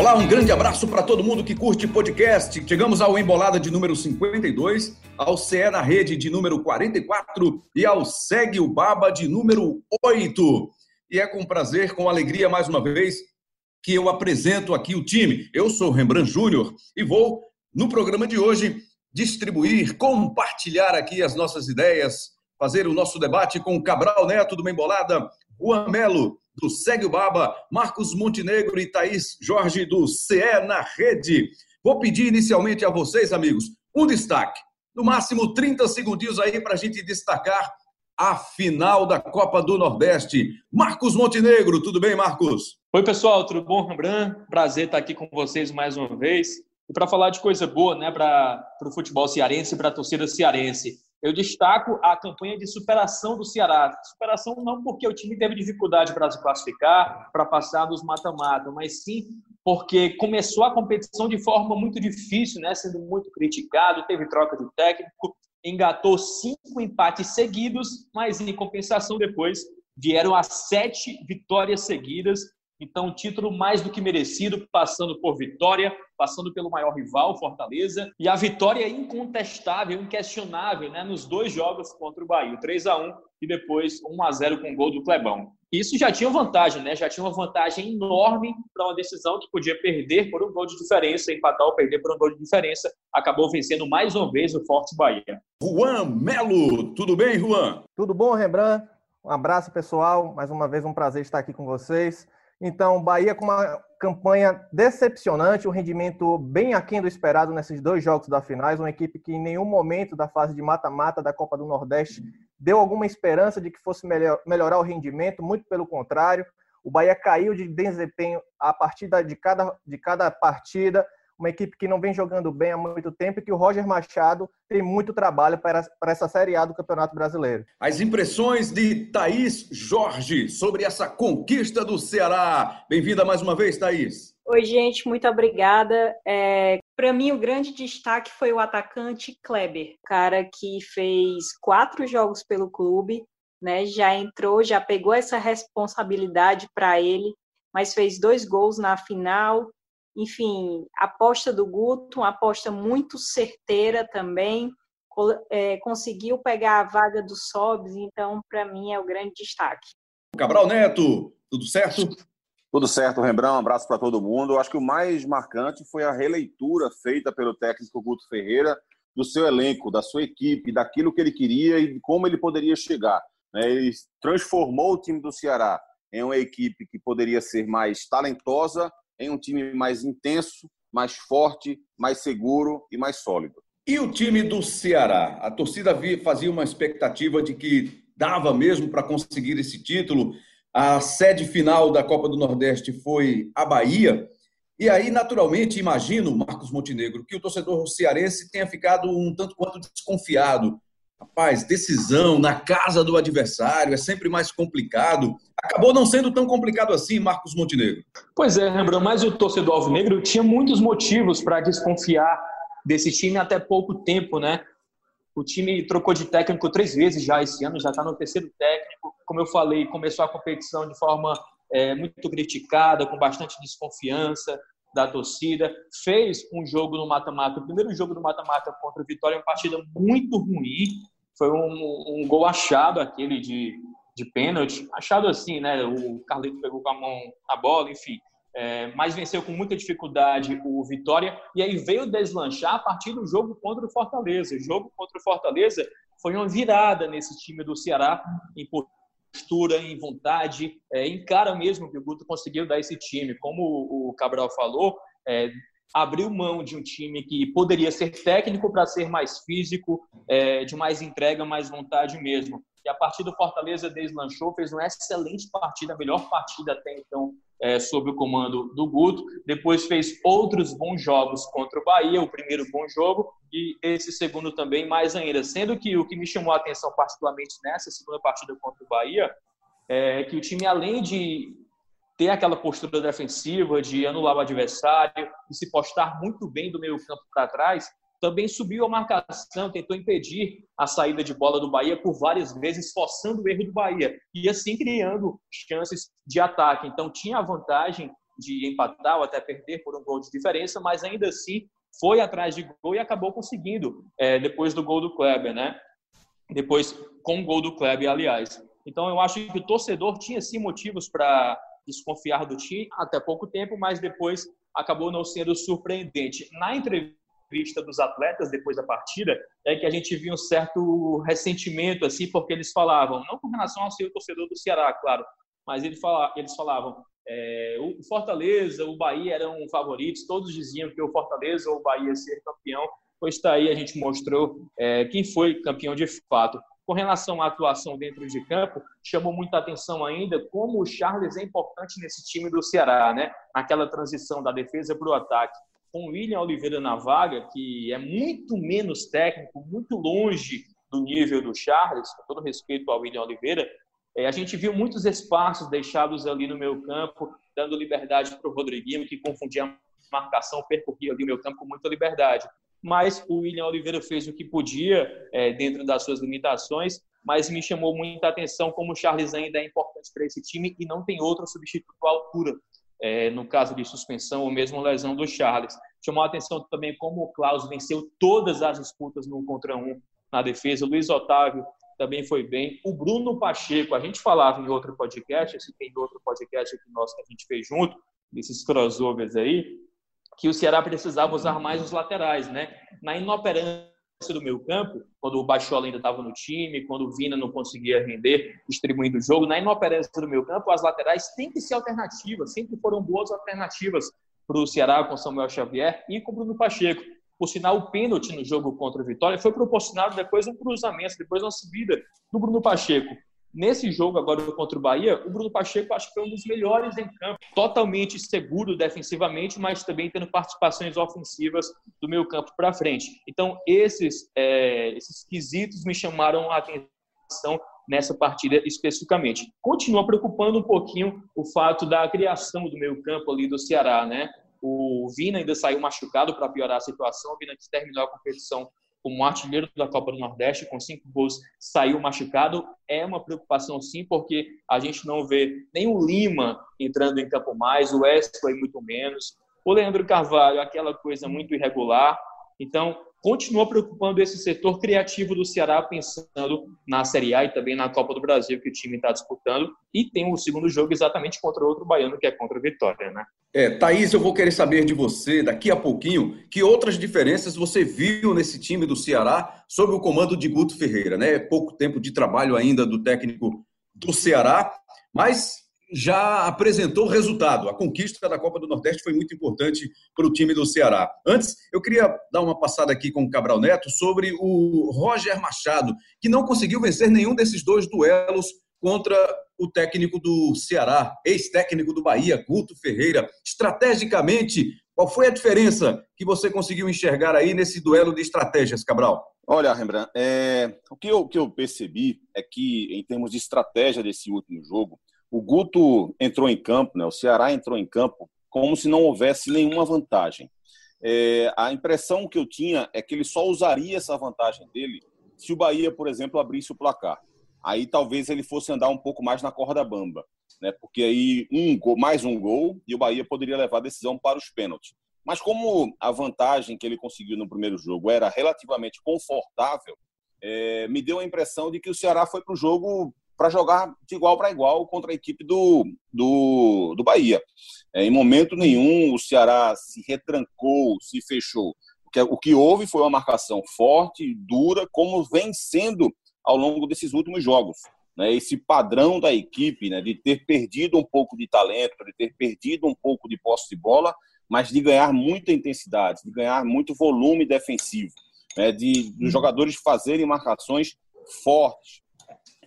Olá, um grande abraço para todo mundo que curte podcast. Chegamos ao Embolada de número 52, ao CE na Rede de número 44 e ao Segue o Baba de número 8. E é com prazer, com alegria mais uma vez, que eu apresento aqui o time. Eu sou Rembrandt Júnior e vou, no programa de hoje, distribuir, compartilhar aqui as nossas ideias, fazer o nosso debate com Cabral Neto do Embolada, Juan Melo, do Segue o Baba, Marcos Montenegro e Thaís Jorge do CE na Rede. Vou pedir inicialmente a vocês, amigos, um destaque. No máximo 30 segundinhos aí para a gente destacar a final da Copa do Nordeste. Marcos Montenegro, tudo bem, Marcos? Oi, pessoal, tudo bom, Rembrandt? Prazer estar aqui com vocês mais uma vez. E para falar de coisa boa, né, para o futebol cearense e para a torcida cearense eu destaco a campanha de superação do Ceará. Superação não porque o time teve dificuldade para se classificar, para passar nos mata-mata, mas sim porque começou a competição de forma muito difícil, né? sendo muito criticado, teve troca de técnico, engatou cinco empates seguidos, mas em compensação depois vieram as sete vitórias seguidas então, título mais do que merecido, passando por vitória, passando pelo maior rival, Fortaleza. E a vitória incontestável, inquestionável, né, nos dois jogos contra o Bahia, 3 a 1 e depois 1 a 0 com o gol do Clebão. Isso já tinha vantagem, né? Já tinha uma vantagem enorme para uma decisão que podia perder por um gol de diferença, empatar ou perder por um gol de diferença. Acabou vencendo mais uma vez o Forte Bahia. Juan Melo, tudo bem, Juan? Tudo bom, Rembrandt? Um abraço, pessoal. Mais uma vez um prazer estar aqui com vocês. Então, Bahia com uma campanha decepcionante, um rendimento bem aquém do esperado nesses dois jogos da finais, uma equipe que em nenhum momento da fase de mata-mata da Copa do Nordeste deu alguma esperança de que fosse melhor, melhorar o rendimento, muito pelo contrário. O Bahia caiu de desempenho a partir de cada, de cada partida, uma equipe que não vem jogando bem há muito tempo e que o Roger Machado tem muito trabalho para, para essa Série A do Campeonato Brasileiro. As impressões de Thaís Jorge sobre essa conquista do Ceará. Bem-vinda mais uma vez, Thaís. Oi, gente, muito obrigada. É, para mim, o grande destaque foi o atacante Kleber, cara que fez quatro jogos pelo clube, né? Já entrou, já pegou essa responsabilidade para ele, mas fez dois gols na final, enfim, aposta do Guto, uma aposta muito certeira também, é, conseguiu pegar a vaga do Sobs, então, para mim, é o grande destaque. Cabral Neto, tudo certo? Tudo certo, Rembrandt, um abraço para todo mundo. Eu acho que o mais marcante foi a releitura feita pelo técnico Guto Ferreira do seu elenco, da sua equipe, daquilo que ele queria e como ele poderia chegar. Né? Ele transformou o time do Ceará em uma equipe que poderia ser mais talentosa, em um time mais intenso, mais forte, mais seguro e mais sólido. E o time do Ceará? A torcida fazia uma expectativa de que dava mesmo para conseguir esse título. A sede final da Copa do Nordeste foi a Bahia. E aí, naturalmente, imagino, Marcos Montenegro, que o torcedor cearense tenha ficado um tanto quanto desconfiado Rapaz, decisão na casa do adversário é sempre mais complicado. Acabou não sendo tão complicado assim, Marcos Montenegro. Pois é, Rembrandt, mas o torcedor alvinegro tinha muitos motivos para desconfiar desse time até pouco tempo, né? O time trocou de técnico três vezes já esse ano, já está no terceiro técnico. Como eu falei, começou a competição de forma é, muito criticada, com bastante desconfiança da torcida, fez um jogo no mata-mata, o primeiro jogo do mata-mata contra o Vitória, uma partida muito ruim, foi um, um gol achado aquele de, de pênalti, achado assim, né, o Carlito pegou com a mão a bola, enfim, é, mas venceu com muita dificuldade o Vitória, e aí veio deslanchar a partir do jogo contra o Fortaleza, o jogo contra o Fortaleza foi uma virada nesse time do Ceará, em postura, em vontade, é, em cara mesmo que o Guto conseguiu dar esse time. Como o Cabral falou, é, abriu mão de um time que poderia ser técnico para ser mais físico, é, de mais entrega, mais vontade mesmo. E a partir do Fortaleza deslanchou, fez uma excelente partida, a melhor partida até então é, sob o comando do Guto. Depois fez outros bons jogos contra o Bahia, o primeiro bom jogo, e esse segundo também mais ainda. Sendo que o que me chamou a atenção particularmente nessa segunda partida contra o Bahia é que o time, além de ter aquela postura defensiva, de anular o adversário, de se postar muito bem do meio campo para trás, também subiu a marcação, tentou impedir a saída de bola do Bahia por várias vezes, forçando o erro do Bahia e assim criando chances de ataque. Então tinha a vantagem de empatar ou até perder por um gol de diferença, mas ainda assim foi atrás de gol e acabou conseguindo é, depois do gol do Kleber, né? Depois com o gol do Kleber, aliás. Então eu acho que o torcedor tinha sim motivos para desconfiar do time até pouco tempo, mas depois acabou não sendo surpreendente. Na entrevista dos atletas depois da partida, é que a gente viu um certo ressentimento assim, porque eles falavam, não com relação ao ser o torcedor do Ceará, claro, mas eles falavam, é, o Fortaleza, o Bahia eram favoritos, todos diziam que o Fortaleza ou o Bahia ia ser campeão, pois está aí a gente mostrou é, quem foi campeão de fato. Com relação à atuação dentro de campo, chamou muita atenção ainda como o Charles é importante nesse time do Ceará, né? Naquela transição da defesa para o ataque. Com o William Oliveira na vaga, que é muito menos técnico, muito longe do nível do Charles, com todo respeito ao William Oliveira, é, a gente viu muitos espaços deixados ali no meu campo, dando liberdade para o Rodriguinho, que confundia a marcação, percorria ali o meu campo com muita liberdade. Mas o William Oliveira fez o que podia é, dentro das suas limitações, mas me chamou muita atenção como o Charles ainda é importante para esse time e não tem outro substituto à altura. É, no caso de suspensão ou mesmo lesão do Charles. Chamou a atenção também como o Klaus venceu todas as disputas no contra um na defesa. O Luiz Otávio também foi bem. O Bruno Pacheco, a gente falava em outro podcast, esse tem outro podcast aqui nosso que a gente fez junto, desses crossovers aí, que o Ceará precisava usar mais os laterais, né? Na inoperância do meu campo, quando o Bachola ainda estava no time, quando o Vina não conseguia render distribuindo o jogo, na inoperância do meu campo, as laterais têm que ser alternativas, sempre foram boas alternativas para o Ceará com Samuel Xavier e com o Bruno Pacheco. Por sinal, o pênalti no jogo contra o Vitória foi proporcionado depois de um cruzamento, depois de uma subida do Bruno Pacheco. Nesse jogo agora contra o Bahia, o Bruno Pacheco acho que foi um dos melhores em campo, totalmente seguro defensivamente, mas também tendo participações ofensivas do meio campo para frente. Então, esses, é, esses quesitos me chamaram a atenção nessa partida especificamente. Continua preocupando um pouquinho o fato da criação do meio campo ali do Ceará, né? O Vina ainda saiu machucado para piorar a situação. O Vina terminou a competição como artilheiro da Copa do Nordeste, com cinco gols, saiu machucado. É uma preocupação, sim, porque a gente não vê nem o Lima entrando em campo mais, o Wesley muito menos. O Leandro Carvalho, aquela coisa muito irregular. Então, continua preocupando esse setor criativo do Ceará, pensando na Série A e também na Copa do Brasil que o time está disputando. E tem o segundo jogo exatamente contra outro baiano, que é contra o Vitória, né? É, Thaís, eu vou querer saber de você daqui a pouquinho que outras diferenças você viu nesse time do Ceará sob o comando de Guto Ferreira, né? Pouco tempo de trabalho ainda do técnico do Ceará, mas já apresentou resultado. A conquista da Copa do Nordeste foi muito importante para o time do Ceará. Antes, eu queria dar uma passada aqui com o Cabral Neto sobre o Roger Machado, que não conseguiu vencer nenhum desses dois duelos contra o técnico do Ceará, ex-técnico do Bahia, Guto Ferreira. Estrategicamente, qual foi a diferença que você conseguiu enxergar aí nesse duelo de estratégias, Cabral? Olha, Rembrandt, é... o, que eu, o que eu percebi é que, em termos de estratégia desse último jogo, o Guto entrou em campo, né? o Ceará entrou em campo como se não houvesse nenhuma vantagem. É, a impressão que eu tinha é que ele só usaria essa vantagem dele se o Bahia, por exemplo, abrisse o placar. Aí talvez ele fosse andar um pouco mais na corda bamba, né? porque aí um gol, mais um gol e o Bahia poderia levar a decisão para os pênaltis. Mas como a vantagem que ele conseguiu no primeiro jogo era relativamente confortável, é, me deu a impressão de que o Ceará foi para o jogo para jogar de igual para igual contra a equipe do, do, do Bahia. É, em momento nenhum o Ceará se retrancou, se fechou. O que, o que houve foi uma marcação forte, dura, como vem sendo ao longo desses últimos jogos. Né? Esse padrão da equipe né, de ter perdido um pouco de talento, de ter perdido um pouco de posse de bola, mas de ganhar muita intensidade, de ganhar muito volume defensivo, né? de, de jogadores fazerem marcações fortes,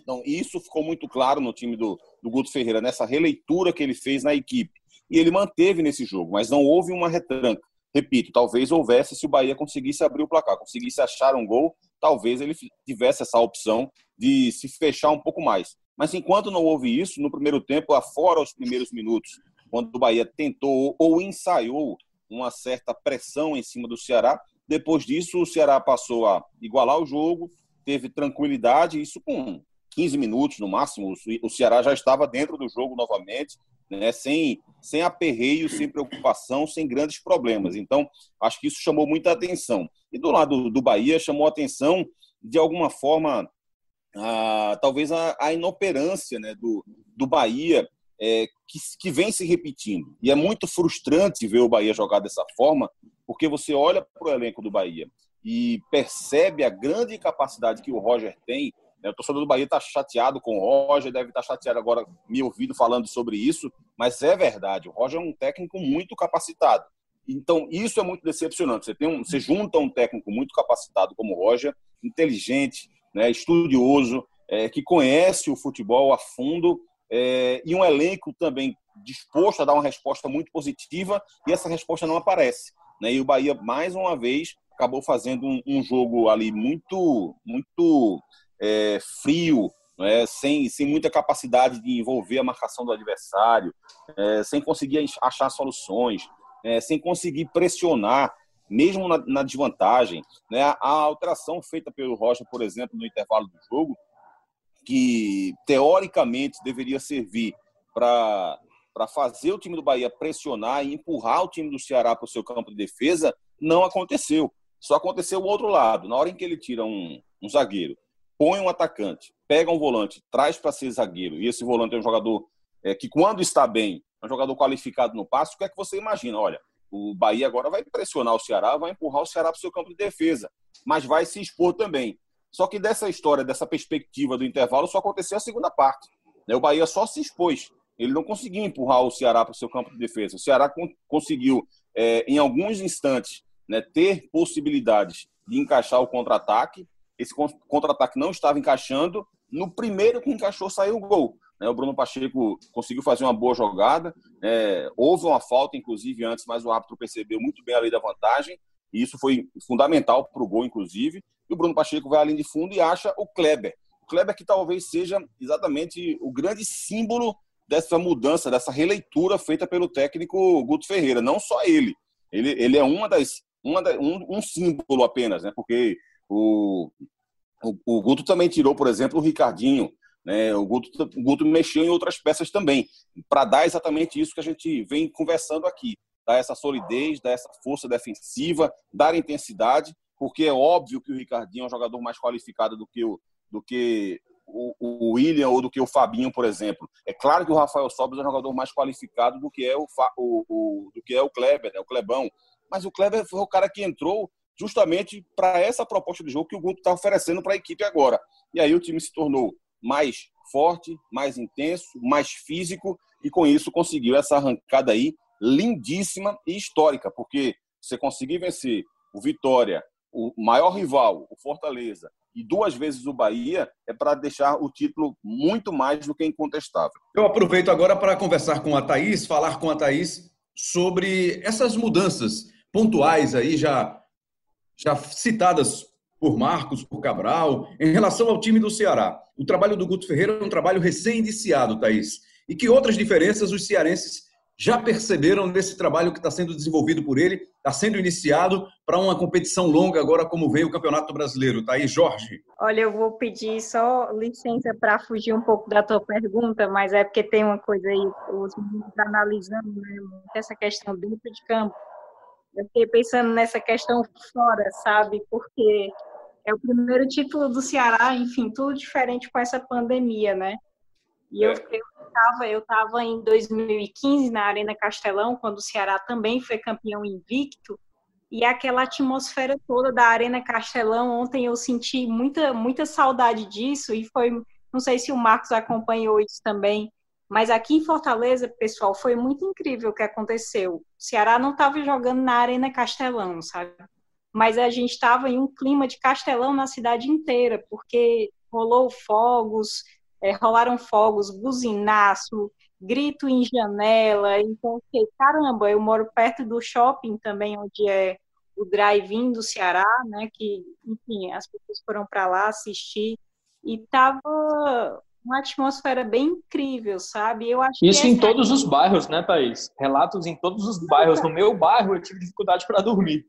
então, isso ficou muito claro no time do, do Guto Ferreira, nessa releitura que ele fez na equipe. E ele manteve nesse jogo, mas não houve uma retranca. Repito, talvez houvesse se o Bahia conseguisse abrir o placar, conseguisse achar um gol, talvez ele tivesse essa opção de se fechar um pouco mais. Mas enquanto não houve isso, no primeiro tempo, afora os primeiros minutos, quando o Bahia tentou ou ensaiou uma certa pressão em cima do Ceará, depois disso o Ceará passou a igualar o jogo, teve tranquilidade, isso com 15 minutos no máximo, o Ceará já estava dentro do jogo novamente, né, sem, sem aperreio, sem preocupação, sem grandes problemas. Então, acho que isso chamou muita atenção. E do lado do Bahia, chamou atenção, de alguma forma, a, talvez a, a inoperância né, do, do Bahia, é, que, que vem se repetindo. E é muito frustrante ver o Bahia jogar dessa forma, porque você olha para o elenco do Bahia e percebe a grande capacidade que o Roger tem. Né? O torcedor do Bahia está chateado com o Roger, deve estar tá chateado agora me ouvindo falando sobre isso, mas é verdade. O Roger é um técnico muito capacitado. Então, isso é muito decepcionante. Você, tem um, você junta um técnico muito capacitado como o Roger, inteligente, né, estudioso, é, que conhece o futebol a fundo é, e um elenco também disposto a dar uma resposta muito positiva e essa resposta não aparece. Né? E o Bahia, mais uma vez, acabou fazendo um, um jogo ali muito, muito é, frio, né? sem, sem muita capacidade de envolver a marcação do adversário, é, sem conseguir achar soluções, é, sem conseguir pressionar, mesmo na, na desvantagem. Né? A, a alteração feita pelo Rocha, por exemplo, no intervalo do jogo, que teoricamente deveria servir para para fazer o time do Bahia pressionar e empurrar o time do Ceará para o seu campo de defesa, não aconteceu. Só aconteceu o outro lado. Na hora em que ele tira um, um zagueiro, põe um atacante, pega um volante, traz para ser zagueiro, e esse volante é um jogador é, que, quando está bem, é um jogador qualificado no passe, o que é que você imagina? Olha, o Bahia agora vai pressionar o Ceará, vai empurrar o Ceará para o seu campo de defesa, mas vai se expor também. Só que dessa história, dessa perspectiva do intervalo, só aconteceu a segunda parte. Né? O Bahia só se expôs. Ele não conseguiu empurrar o Ceará para o seu campo de defesa. O Ceará conseguiu, é, em alguns instantes, né, ter possibilidades de encaixar o contra-ataque. Esse contra-ataque não estava encaixando. No primeiro que encaixou, saiu o gol. Né? O Bruno Pacheco conseguiu fazer uma boa jogada. É, houve uma falta, inclusive, antes, mas o árbitro percebeu muito bem a lei da vantagem. E isso foi fundamental para o gol, inclusive. E o Bruno Pacheco vai além de fundo e acha o Kleber. O Kleber que talvez seja exatamente o grande símbolo dessa mudança, dessa releitura feita pelo técnico Guto Ferreira. Não só ele. Ele, ele é uma das, uma da, um, um símbolo apenas, né? porque o, o, o, Guto também tirou, por exemplo, o Ricardinho. Né? O, Guto, o Guto mexeu em outras peças também, para dar exatamente isso que a gente vem conversando aqui. Dar essa solidez, dar essa força defensiva, dar intensidade porque é óbvio que o Ricardinho é um jogador mais qualificado do que o, do que o, William ou do que o Fabinho, por exemplo. É claro que o Rafael Sobres é um jogador mais qualificado do que é o, o, o do que é o Kleber, né, o Klebão. Mas o Kleber foi o cara que entrou justamente para essa proposta de jogo que o Guto está oferecendo para a equipe agora. E aí o time se tornou mais forte, mais intenso, mais físico e com isso conseguiu essa arrancada aí lindíssima e histórica, porque você conseguir vencer o Vitória o maior rival, o Fortaleza, e duas vezes o Bahia, é para deixar o título muito mais do que incontestável. Eu aproveito agora para conversar com a Thaís, falar com a Thaís sobre essas mudanças pontuais aí, já, já citadas por Marcos, por Cabral, em relação ao time do Ceará. O trabalho do Guto Ferreira é um trabalho recém-iniciado, Thaís. E que outras diferenças os cearenses já perceberam nesse trabalho que está sendo desenvolvido por ele, está sendo iniciado para uma competição longa agora, como vem o Campeonato Brasileiro. Tá aí, Jorge? Olha, eu vou pedir só licença para fugir um pouco da tua pergunta, mas é porque tem uma coisa aí, os meninos analisando né, essa questão dentro de campo. Eu fiquei pensando nessa questão fora, sabe? Porque é o primeiro título do Ceará, enfim, tudo diferente com essa pandemia, né? E eu, é. eu estava eu tava em 2015 na Arena Castelão, quando o Ceará também foi campeão invicto, e aquela atmosfera toda da Arena Castelão, ontem eu senti muita, muita saudade disso, e foi, não sei se o Marcos acompanhou isso também, mas aqui em Fortaleza, pessoal, foi muito incrível o que aconteceu. O Ceará não estava jogando na Arena Castelão, sabe? Mas a gente estava em um clima de Castelão na cidade inteira, porque rolou fogos, é, rolaram fogos, buzinaço, grito em janela. Então, fiquei, caramba, eu moro perto do shopping também, onde é o drive-in do Ceará, né? Que, enfim, as pessoas foram para lá assistir e tava uma atmosfera bem incrível, sabe? Eu acho Isso em todos os bairros, né, Thaís? Relatos em todos os bairros. No meu bairro eu tive dificuldade para dormir.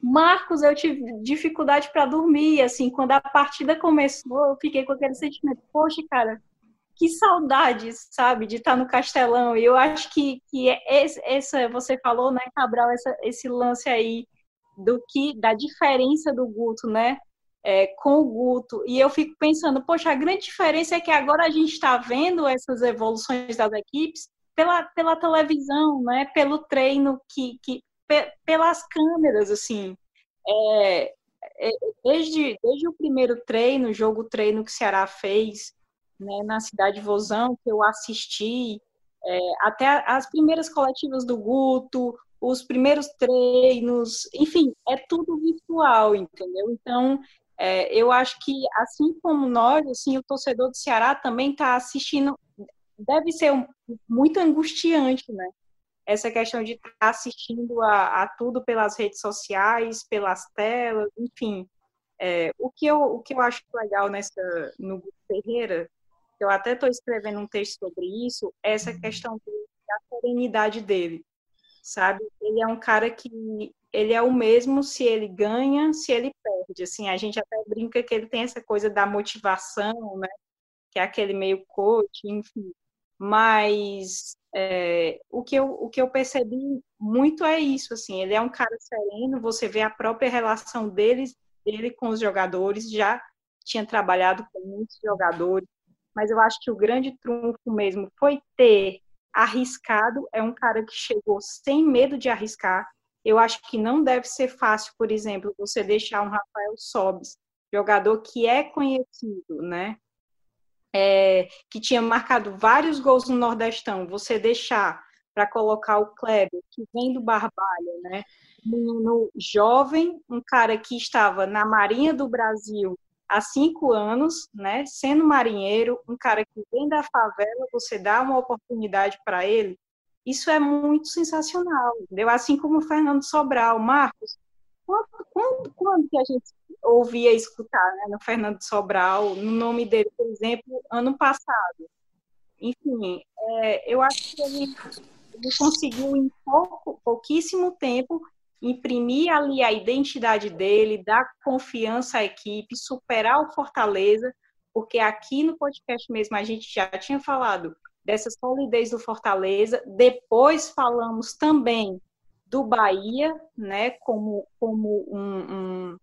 Marcos, eu tive dificuldade para dormir, assim, quando a partida começou, eu fiquei com aquele sentimento, poxa, cara, que saudade, sabe, de estar no Castelão. E eu acho que, que é essa, você falou, né, Cabral, essa, esse lance aí do que da diferença do Guto, né? É, com o Guto. E eu fico pensando, poxa, a grande diferença é que agora a gente está vendo essas evoluções das equipes pela, pela televisão, né? Pelo treino que, que pelas câmeras, assim. É, é, desde, desde o primeiro treino, jogo treino que o Ceará fez né, na cidade de Vozão, que eu assisti, é, até as primeiras coletivas do Guto, os primeiros treinos, enfim, é tudo virtual, entendeu? Então, é, eu acho que, assim como nós, assim, o torcedor do Ceará também está assistindo, deve ser um, muito angustiante, né? Essa questão de estar tá assistindo a, a, tudo pelas redes sociais, pelas telas, enfim. É, o, que eu, o que eu acho legal nessa, no Guto Ferreira, eu até estou escrevendo um texto sobre isso, é essa questão da serenidade dele sabe? Ele é um cara que ele é o mesmo se ele ganha, se ele perde. Assim, a gente até brinca que ele tem essa coisa da motivação, né? Que é aquele meio coach, enfim. Mas é, o, que eu, o que eu percebi muito é isso, assim, ele é um cara sereno, você vê a própria relação dele, dele com os jogadores, já tinha trabalhado com muitos jogadores, mas eu acho que o grande trunfo mesmo foi ter arriscado, é um cara que chegou sem medo de arriscar. Eu acho que não deve ser fácil, por exemplo, você deixar um Rafael Sobes, jogador que é conhecido, né? É, que tinha marcado vários gols no Nordestão, você deixar para colocar o Kleber, que vem do Barbalha, né? Menino jovem, um cara que estava na Marinha do Brasil há cinco anos, né, sendo marinheiro, um cara que vem da favela, você dá uma oportunidade para ele, isso é muito sensacional, entendeu? Assim como o Fernando Sobral, Marcos, quando, quando, quando que a gente ouvia escutar né, no Fernando Sobral, no nome dele, por exemplo, ano passado? Enfim, é, eu acho que ele, ele conseguiu em pouco, pouquíssimo tempo imprimir ali a identidade dele, dar confiança à equipe, superar o Fortaleza, porque aqui no podcast mesmo a gente já tinha falado dessa solidez do Fortaleza, depois falamos também do Bahia, né, como, como um, um,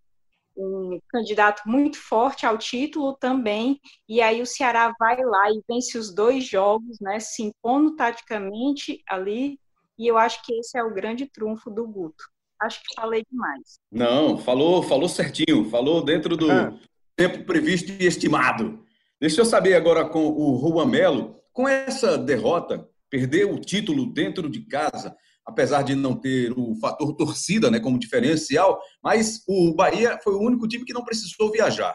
um candidato muito forte ao título também, e aí o Ceará vai lá e vence os dois jogos, né, se impondo taticamente ali, e eu acho que esse é o grande trunfo do Guto. Acho que falei demais. Não, falou, falou certinho, falou dentro do ah. tempo previsto e estimado. Deixa eu saber agora com o Juan Melo, com essa derrota, perder o título dentro de casa, apesar de não ter o fator torcida né, como diferencial, mas o Bahia foi o único time que não precisou viajar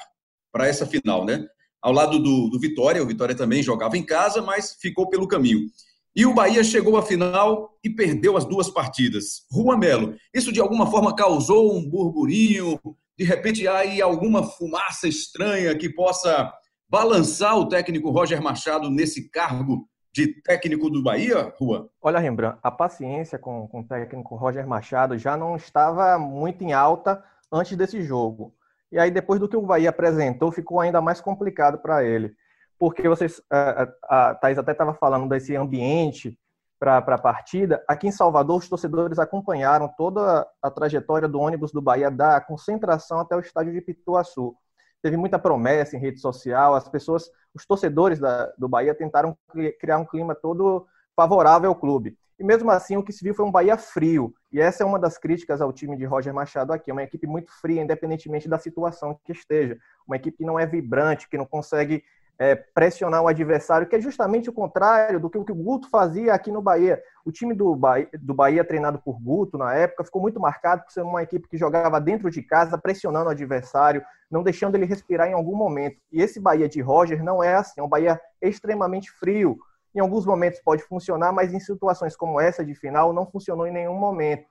para essa final, né? Ao lado do, do Vitória, o Vitória também jogava em casa, mas ficou pelo caminho. E o Bahia chegou à final e perdeu as duas partidas. Rua Melo, isso de alguma forma causou um burburinho? De repente há aí alguma fumaça estranha que possa balançar o técnico Roger Machado nesse cargo de técnico do Bahia, Rua? Olha, Rembrandt, a paciência com, com o técnico Roger Machado já não estava muito em alta antes desse jogo. E aí, depois do que o Bahia apresentou, ficou ainda mais complicado para ele porque vocês, a, a, a Thais até estava falando desse ambiente para a partida. Aqui em Salvador, os torcedores acompanharam toda a trajetória do ônibus do Bahia da concentração até o estádio de Pituaçu. Teve muita promessa em rede social, as pessoas, os torcedores da, do Bahia tentaram criar um clima todo favorável ao clube. E mesmo assim, o que se viu foi um Bahia frio. E essa é uma das críticas ao time de Roger Machado aqui. É uma equipe muito fria, independentemente da situação que esteja. Uma equipe que não é vibrante, que não consegue é, pressionar o adversário, que é justamente o contrário do que o Guto fazia aqui no Bahia. O time do Bahia, do Bahia, treinado por Guto na época, ficou muito marcado por ser uma equipe que jogava dentro de casa, pressionando o adversário, não deixando ele respirar em algum momento. E esse Bahia de Roger não é assim, é um Bahia extremamente frio. Em alguns momentos pode funcionar, mas em situações como essa de final não funcionou em nenhum momento.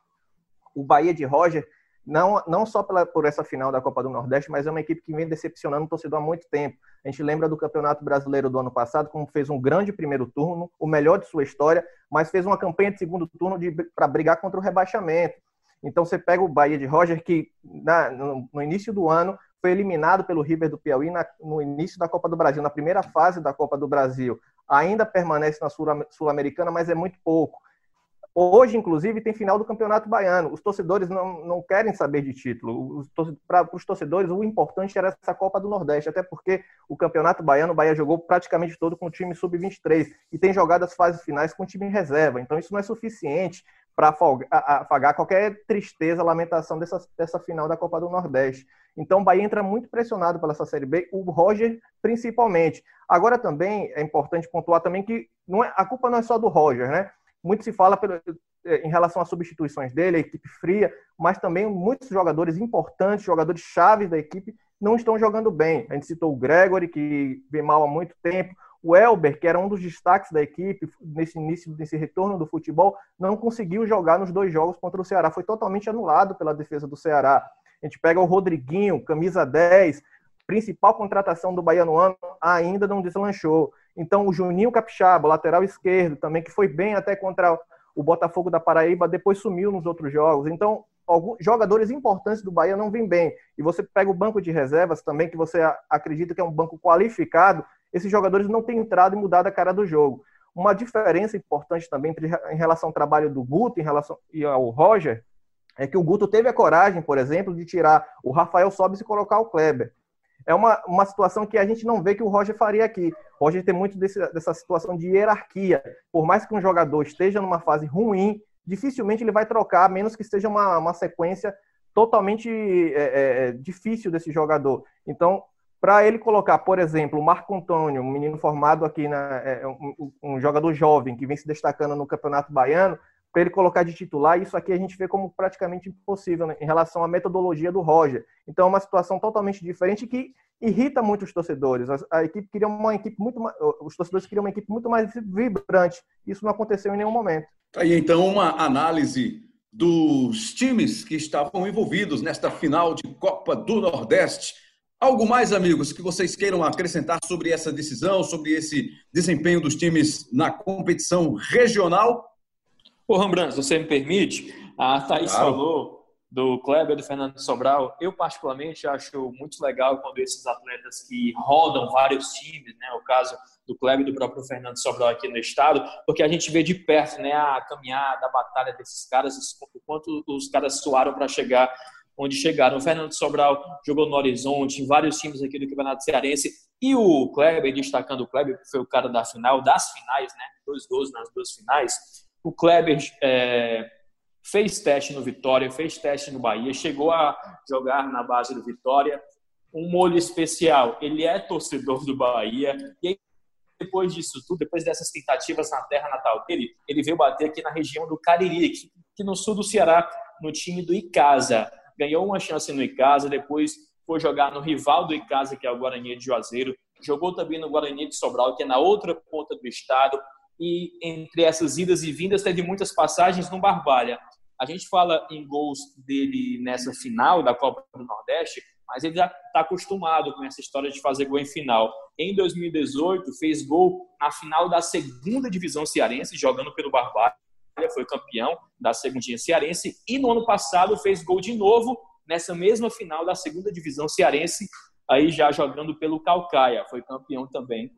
O Bahia de Roger não, não só pela, por essa final da Copa do Nordeste, mas é uma equipe que vem decepcionando o torcedor há muito tempo. A gente lembra do Campeonato Brasileiro do ano passado, como fez um grande primeiro turno, o melhor de sua história, mas fez uma campanha de segundo turno para brigar contra o rebaixamento. Então você pega o Bahia de Roger, que na, no, no, início do ano foi eliminado pelo River do Piauí na, no início da Copa do Brasil, na primeira fase da Copa do Brasil. Ainda permanece na Sul-Americana, mas é muito pouco. Hoje, inclusive, tem final do Campeonato Baiano. Os torcedores não, não querem saber de título. Para os torcedores, o importante era essa Copa do Nordeste, até porque o Campeonato Baiano, o Bahia jogou praticamente todo com o time sub-23 e tem jogado as fases finais com o time em reserva. Então, isso não é suficiente para afagar qualquer tristeza, lamentação dessa, dessa final da Copa do Nordeste. Então, o Bahia entra muito pressionado pela essa Série B, o Roger principalmente. Agora, também é importante pontuar também que não é, a culpa não é só do Roger, né? Muito se fala pelo, é, em relação às substituições dele, a equipe fria, mas também muitos jogadores importantes, jogadores chaves da equipe, não estão jogando bem. A gente citou o Gregory, que vem mal há muito tempo, o Elber, que era um dos destaques da equipe nesse início desse retorno do futebol, não conseguiu jogar nos dois jogos contra o Ceará. Foi totalmente anulado pela defesa do Ceará. A gente pega o Rodriguinho, camisa 10, principal contratação do Bahia no ano, ainda não deslanchou. Então, o Juninho Capixaba, lateral esquerdo, também, que foi bem até contra o Botafogo da Paraíba, depois sumiu nos outros jogos. Então, alguns jogadores importantes do Bahia não vêm bem. E você pega o banco de reservas também, que você acredita que é um banco qualificado, esses jogadores não têm entrado e mudado a cara do jogo. Uma diferença importante também entre, em relação ao trabalho do Guto em relação, e ao Roger é que o Guto teve a coragem, por exemplo, de tirar o Rafael Sobis e colocar o Kleber é uma, uma situação que a gente não vê que o Roger faria aqui. O Roger tem muito desse, dessa situação de hierarquia. Por mais que um jogador esteja numa fase ruim, dificilmente ele vai trocar, a menos que seja uma, uma sequência totalmente é, é, difícil desse jogador. Então, para ele colocar, por exemplo, o Marco Antônio, um menino formado aqui, na, é, um, um, jogador jovem que vem se destacando no Campeonato Baiano, para ele colocar de titular, isso aqui a gente vê como praticamente impossível né, em relação à metodologia do Roger. Então é uma situação totalmente diferente que irrita muito os torcedores. A, a equipe queria uma equipe muito mais, os torcedores queriam uma equipe muito mais vibrante. Isso não aconteceu em nenhum momento. Tá aí então uma análise dos times que estavam envolvidos nesta final de Copa do Nordeste. Algo mais, amigos, que vocês queiram acrescentar sobre essa decisão, sobre esse desempenho dos times na competição regional? Ô, Rembrandt, se você me permite, a Thaís claro. falou do Kleber e do Fernando Sobral. Eu, particularmente, acho muito legal quando esses atletas que rodam vários times, né, o caso do Kleber e do próprio Fernando Sobral aqui no estado, porque a gente vê de perto né, a caminhada, a batalha desses caras, o quanto os caras suaram para chegar onde chegaram. O Fernando Sobral jogou no Horizonte, em vários times aqui do Campeonato Cearense, e o Kleber, destacando o Kleber, que foi o cara da final, das finais, né, dois gols nas duas finais, o Kleber é, fez teste no Vitória, fez teste no Bahia, chegou a jogar na base do Vitória. Um molho especial, ele é torcedor do Bahia. E aí, depois disso tudo, depois dessas tentativas na terra natal dele, ele veio bater aqui na região do Cariri, que no sul do Ceará, no time do Icasa. Ganhou uma chance no Icasa, depois foi jogar no rival do Icasa, que é o Guarani de Juazeiro. Jogou também no Guarani de Sobral, que é na outra ponta do estado e entre essas idas e vindas teve muitas passagens no Barbalha. A gente fala em gols dele nessa final da Copa do Nordeste, mas ele já está acostumado com essa história de fazer gol em final. Em 2018, fez gol na final da segunda divisão cearense, jogando pelo Barbalha, foi campeão da segundinha cearense, e no ano passado fez gol de novo nessa mesma final da segunda divisão cearense, aí já jogando pelo Calcaia, foi campeão também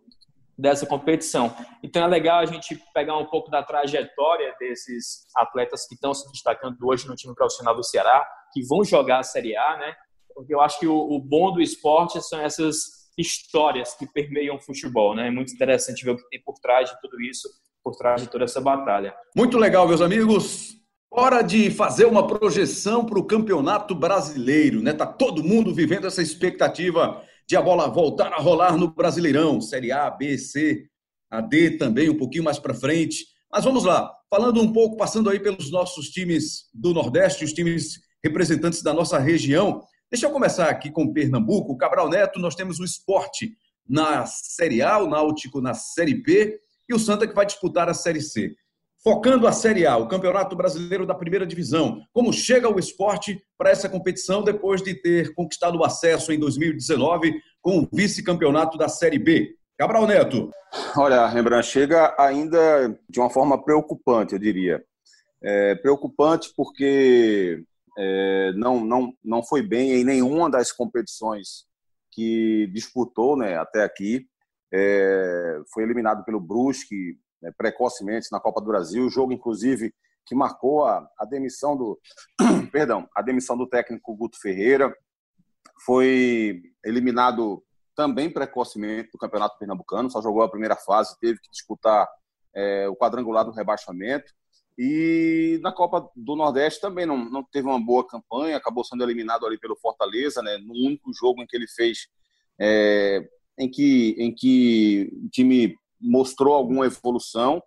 dessa competição. Então é legal a gente pegar um pouco da trajetória desses atletas que estão se destacando hoje no time profissional do Ceará, que vão jogar a Série A, né? Porque eu acho que o, o bom do esporte são essas histórias que permeiam o futebol, né? É muito interessante ver o que tem por trás de tudo isso, por trás de toda essa batalha. Muito legal, meus amigos. Hora de fazer uma projeção para o Campeonato Brasileiro, né? Tá todo mundo vivendo essa expectativa de a bola voltar a rolar no Brasileirão, Série A, B, C, a D também, um pouquinho mais para frente. Mas vamos lá, falando um pouco, passando aí pelos nossos times do Nordeste, os times representantes da nossa região. Deixa eu começar aqui com Pernambuco. Cabral Neto, nós temos o esporte na Série A, o Náutico na Série B e o Santa que vai disputar a Série C. Focando a Série A, o Campeonato Brasileiro da Primeira Divisão. Como chega o esporte para essa competição depois de ter conquistado o acesso em 2019 com o vice-campeonato da Série B? Cabral Neto. Olha, Rembrandt, chega ainda de uma forma preocupante, eu diria. É, preocupante porque é, não, não, não foi bem em nenhuma das competições que disputou né, até aqui. É, foi eliminado pelo Brusque né, precocemente na Copa do Brasil, jogo inclusive que marcou a, a demissão do perdão, a demissão do técnico Guto Ferreira. Foi eliminado também precocemente do Campeonato Pernambucano, só jogou a primeira fase, teve que disputar é, o quadrangular do rebaixamento. E na Copa do Nordeste também não, não teve uma boa campanha, acabou sendo eliminado ali pelo Fortaleza, né, no único jogo em que ele fez, é, em, que, em que o time mostrou alguma evolução.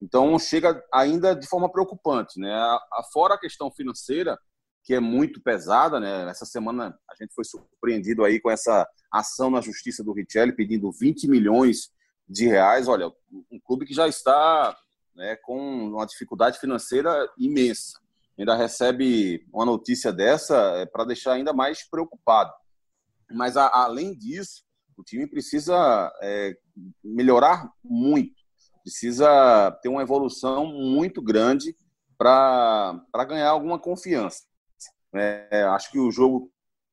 Então chega ainda de forma preocupante, né? Fora a questão financeira, que é muito pesada, né? Essa semana a gente foi surpreendido aí com essa ação na Justiça do Richelli pedindo 20 milhões de reais. Olha, um clube que já está né, com uma dificuldade financeira imensa. Ainda recebe uma notícia dessa é, para deixar ainda mais preocupado. Mas, a, além disso, o time precisa é, melhorar muito, precisa ter uma evolução muito grande para ganhar alguma confiança. É, acho que o jogo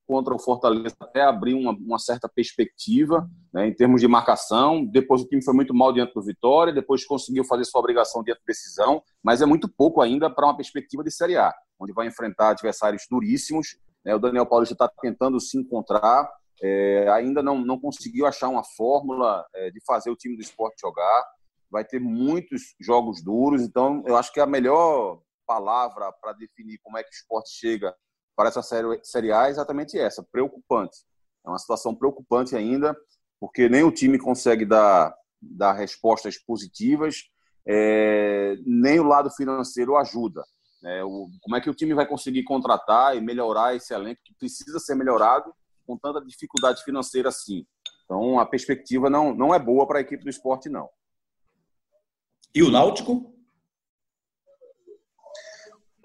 contra o Fortaleza até abriu uma, uma certa perspectiva né, em termos de marcação. Depois o time foi muito mal diante do Vitória, depois conseguiu fazer sua obrigação diante da decisão, mas é muito pouco ainda para uma perspectiva de Série A, onde vai enfrentar adversários duríssimos. Né, o Daniel Paulista está tentando se encontrar, é, ainda não, não conseguiu achar uma fórmula é, de fazer o time do esporte jogar. Vai ter muitos jogos duros, então eu acho que a melhor palavra para definir como é que o esporte chega para essa série, série A é exatamente essa, preocupante. É uma situação preocupante ainda, porque nem o time consegue dar, dar respostas positivas, é, nem o lado financeiro ajuda. É, o, como é que o time vai conseguir contratar e melhorar esse elenco que precisa ser melhorado com tanta dificuldade financeira assim? Então, a perspectiva não, não é boa para a equipe do esporte, não. E o Náutico?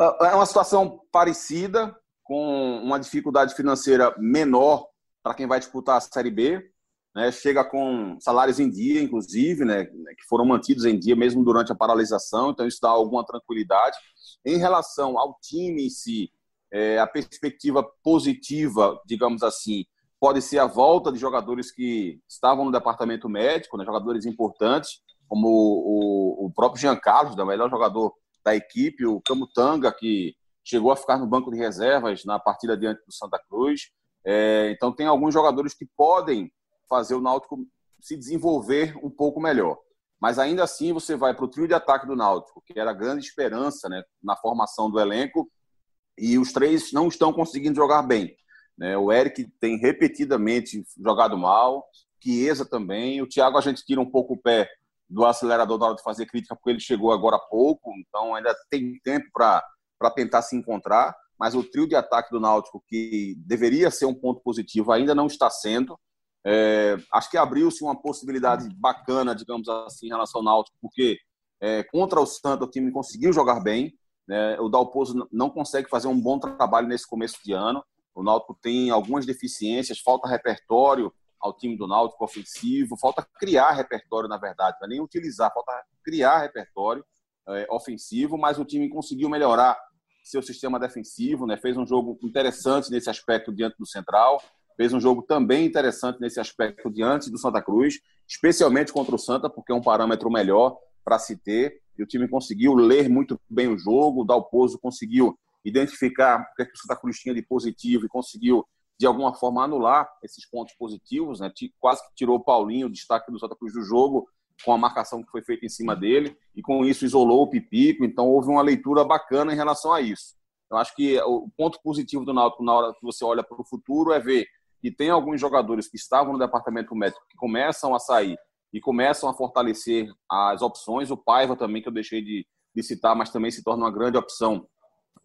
É uma situação parecida com uma dificuldade financeira menor para quem vai disputar a Série B, né? chega com salários em dia, inclusive, né? que foram mantidos em dia mesmo durante a paralisação, então isso dá alguma tranquilidade. Em relação ao time em si, é, a perspectiva positiva, digamos assim, pode ser a volta de jogadores que estavam no departamento médico, né? jogadores importantes, como o, o próprio Jean Carlos, né? o melhor jogador da equipe, o Camutanga, que chegou a ficar no banco de reservas na partida diante do Santa Cruz. É, então, tem alguns jogadores que podem fazer o Náutico se desenvolver um pouco melhor. Mas ainda assim, você vai para o trio de ataque do Náutico, que era a grande esperança né, na formação do elenco, e os três não estão conseguindo jogar bem. Né? O Eric tem repetidamente jogado mal, Chiesa também. O Thiago a gente tira um pouco o pé do acelerador na hora de fazer crítica, porque ele chegou agora há pouco, então ainda tem tempo para tentar se encontrar, mas o trio de ataque do Náutico, que deveria ser um ponto positivo, ainda não está sendo. É, acho que abriu-se uma possibilidade bacana, digamos assim, em relação ao Náutico, porque é, contra o Santa o time conseguiu jogar bem. Né? O Dalpozo não consegue fazer um bom trabalho nesse começo de ano. O Náutico tem algumas deficiências, falta repertório ao time do Náutico ofensivo, falta criar repertório, na verdade, não é nem utilizar, falta criar repertório é, ofensivo, mas o time conseguiu melhorar seu sistema defensivo, né? fez um jogo interessante nesse aspecto diante do Central, fez um jogo também interessante nesse aspecto diante do Santa Cruz, especialmente contra o Santa, porque é um parâmetro melhor para se ter, e o time conseguiu ler muito bem o jogo, o Dalpozo conseguiu identificar o que, é que o Santa Cruz tinha de positivo e conseguiu, de alguma forma, anular esses pontos positivos, né? quase que tirou o Paulinho, o destaque do Santa Cruz do jogo, com a marcação que foi feita em cima dele, e com isso isolou o Pipico, então houve uma leitura bacana em relação a isso. Eu acho que o ponto positivo do Náutico na hora que você olha para o futuro é ver que tem alguns jogadores que estavam no departamento médico que começam a sair e começam a fortalecer as opções. O Paiva também, que eu deixei de, de citar, mas também se torna uma grande opção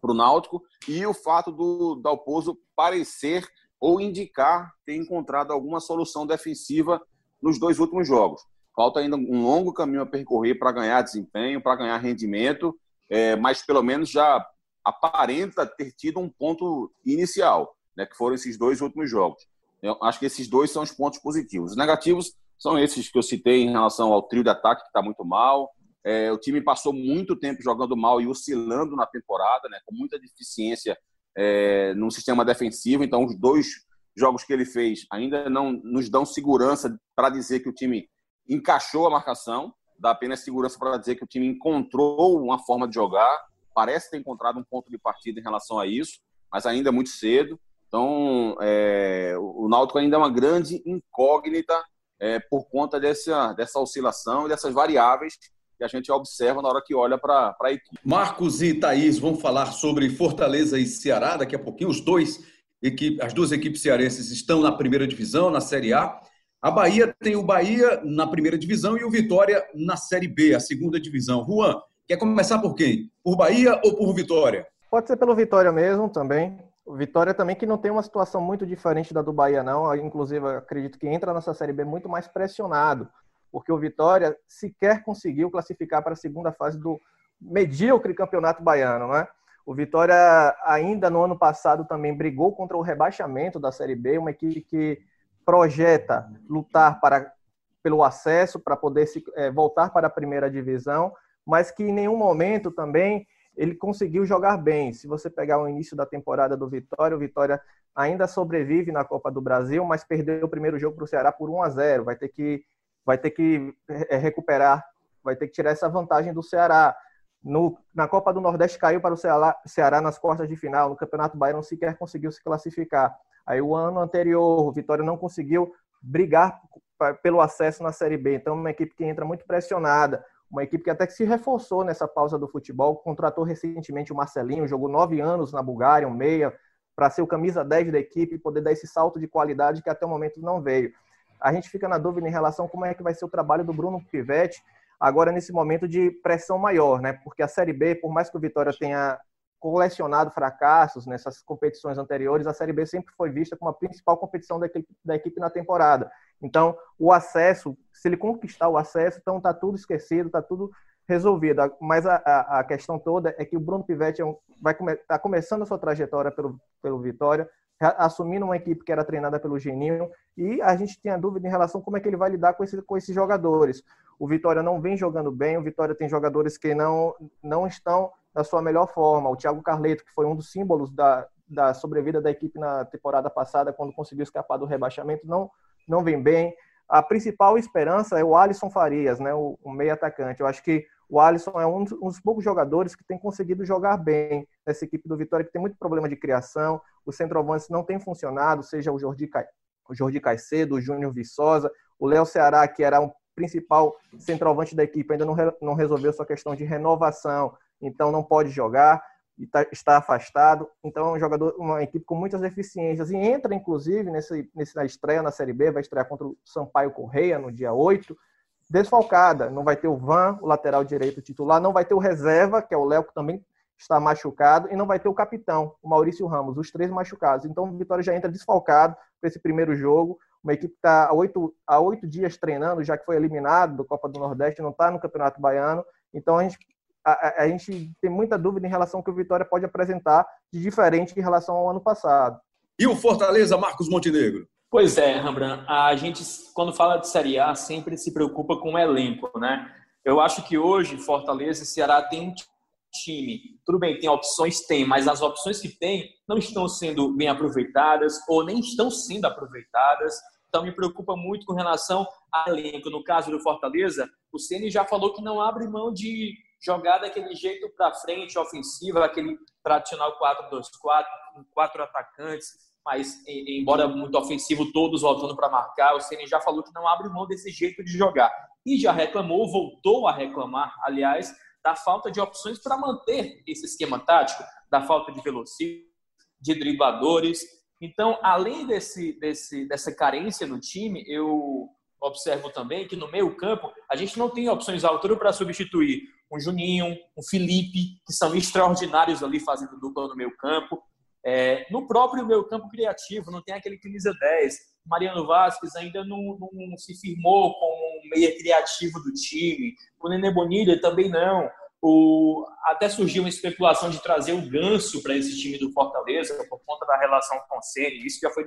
para o Náutico. E o fato do Dalpozo parecer ou indicar ter encontrado alguma solução defensiva nos dois últimos jogos. Falta ainda um longo caminho a percorrer para ganhar desempenho, para ganhar rendimento, é, mas pelo menos já aparenta ter tido um ponto inicial, né, que foram esses dois últimos jogos. Eu acho que esses dois são os pontos positivos. Os negativos são esses que eu citei em relação ao trio de ataque, que está muito mal. É, o time passou muito tempo jogando mal e oscilando na temporada, né, com muita deficiência é, num sistema defensivo. Então, os dois jogos que ele fez ainda não nos dão segurança para dizer que o time encaixou a marcação, dá apenas segurança para dizer que o time encontrou uma forma de jogar, parece ter encontrado um ponto de partida em relação a isso, mas ainda é muito cedo. Então, é, o Náutico ainda é uma grande incógnita é, por conta dessa, dessa oscilação e dessas variáveis que a gente observa na hora que olha para a equipe. Marcos e Thaís vão falar sobre Fortaleza e Ceará daqui a pouquinho. Os dois, as duas equipes cearenses estão na primeira divisão, na Série A. A Bahia tem o Bahia na primeira divisão e o Vitória na Série B, a segunda divisão. Juan, quer começar por quem? Por Bahia ou por Vitória? Pode ser pelo Vitória mesmo também. O Vitória também que não tem uma situação muito diferente da do Bahia, não. Inclusive, acredito que entra nessa Série B muito mais pressionado porque o Vitória sequer conseguiu classificar para a segunda fase do medíocre campeonato baiano, né? O Vitória ainda no ano passado também brigou contra o rebaixamento da Série B, uma equipe que projeta lutar para pelo acesso para poder se, é, voltar para a primeira divisão, mas que em nenhum momento também ele conseguiu jogar bem. Se você pegar o início da temporada do Vitória, o Vitória ainda sobrevive na Copa do Brasil, mas perdeu o primeiro jogo para o Ceará por 1 a 0. Vai ter que vai ter que é, recuperar, vai ter que tirar essa vantagem do Ceará. No, na Copa do Nordeste caiu para o Ceará, Ceará nas quartas de final, no Campeonato Baiano sequer conseguiu se classificar. Aí o ano anterior, o Vitória não conseguiu brigar pelo acesso na Série B. Então, uma equipe que entra muito pressionada, uma equipe que até que se reforçou nessa pausa do futebol, contratou recentemente o Marcelinho, jogou nove anos na Bulgária, um meia, para ser o camisa 10 da equipe e poder dar esse salto de qualidade que até o momento não veio a gente fica na dúvida em relação a como é que vai ser o trabalho do Bruno Pivetti agora nesse momento de pressão maior, né? Porque a Série B, por mais que o Vitória tenha colecionado fracassos nessas competições anteriores, a Série B sempre foi vista como a principal competição da equipe, da equipe na temporada. Então, o acesso, se ele conquistar o acesso, então tá tudo esquecido, tá tudo resolvido. Mas a, a, a questão toda é que o Bruno Pivetti é um, vai come, tá começando a sua trajetória pelo, pelo Vitória, assumindo uma equipe que era treinada pelo Geninho, e a gente tinha dúvida em relação como é que ele vai lidar com, esse, com esses jogadores. O Vitória não vem jogando bem, o Vitória tem jogadores que não, não estão na sua melhor forma. O Thiago Carleto, que foi um dos símbolos da, da sobrevida da equipe na temporada passada, quando conseguiu escapar do rebaixamento, não, não vem bem. A principal esperança é o Alisson Farias, né, o, o meio atacante. Eu acho que o Alisson é um dos, um dos, poucos jogadores que tem conseguido jogar bem nessa equipe do Vitória, que tem muito problema de criação, os centroavantes não têm funcionado, seja o Jordi, Ca... o Jordi Caicedo, o Júnior Viçosa, o Léo Ceará, que era o um principal centroavante da equipe, ainda não, re... não resolveu sua questão de renovação, então não pode jogar, tá, está afastado. Então é um jogador, uma equipe com muitas deficiências. E entra, inclusive, nesse, nesse, na estreia na Série B, vai estrear contra o Sampaio Correia no dia 8 desfalcada. Não vai ter o Van, o lateral direito titular, não vai ter o reserva, que é o Léo, que também está machucado, e não vai ter o capitão, o Maurício Ramos, os três machucados. Então o Vitória já entra desfalcado para esse primeiro jogo. Uma equipe que está há oito, há oito dias treinando, já que foi eliminado do Copa do Nordeste, não está no Campeonato Baiano. Então a gente, a, a gente tem muita dúvida em relação ao que o Vitória pode apresentar de diferente em relação ao ano passado. E o Fortaleza, Marcos Montenegro? Pois é, Rembrandt. A gente, quando fala de Série A, sempre se preocupa com o elenco, né? Eu acho que hoje Fortaleza e Ceará têm um time. Tudo bem, tem opções, tem, mas as opções que tem não estão sendo bem aproveitadas ou nem estão sendo aproveitadas. Então me preocupa muito com relação ao elenco. No caso do Fortaleza, o Ceni já falou que não abre mão de jogar daquele jeito para frente, ofensiva, aquele tradicional 4-2-4, com quatro atacantes, mas embora muito ofensivo, todos voltando para marcar, o Ceni já falou que não abre mão desse jeito de jogar. E já reclamou, voltou a reclamar, aliás, da falta de opções para manter esse esquema tático, da falta de velocistas, de dribladores. Então, além desse, desse, dessa carência no time, eu observo também que no meio campo a gente não tem opções à altura para substituir um Juninho, um Felipe, que são extraordinários ali fazendo dupla no meio campo. É, no próprio meu campo criativo, não tem aquele camisa 10. Mariano Vasquez ainda não, não se firmou como um meia criativo do time. O Nenê Bonilha também não. O, até surgiu uma especulação de trazer o Ganso para esse time do Fortaleza por conta da relação com o Ceni. Isso já foi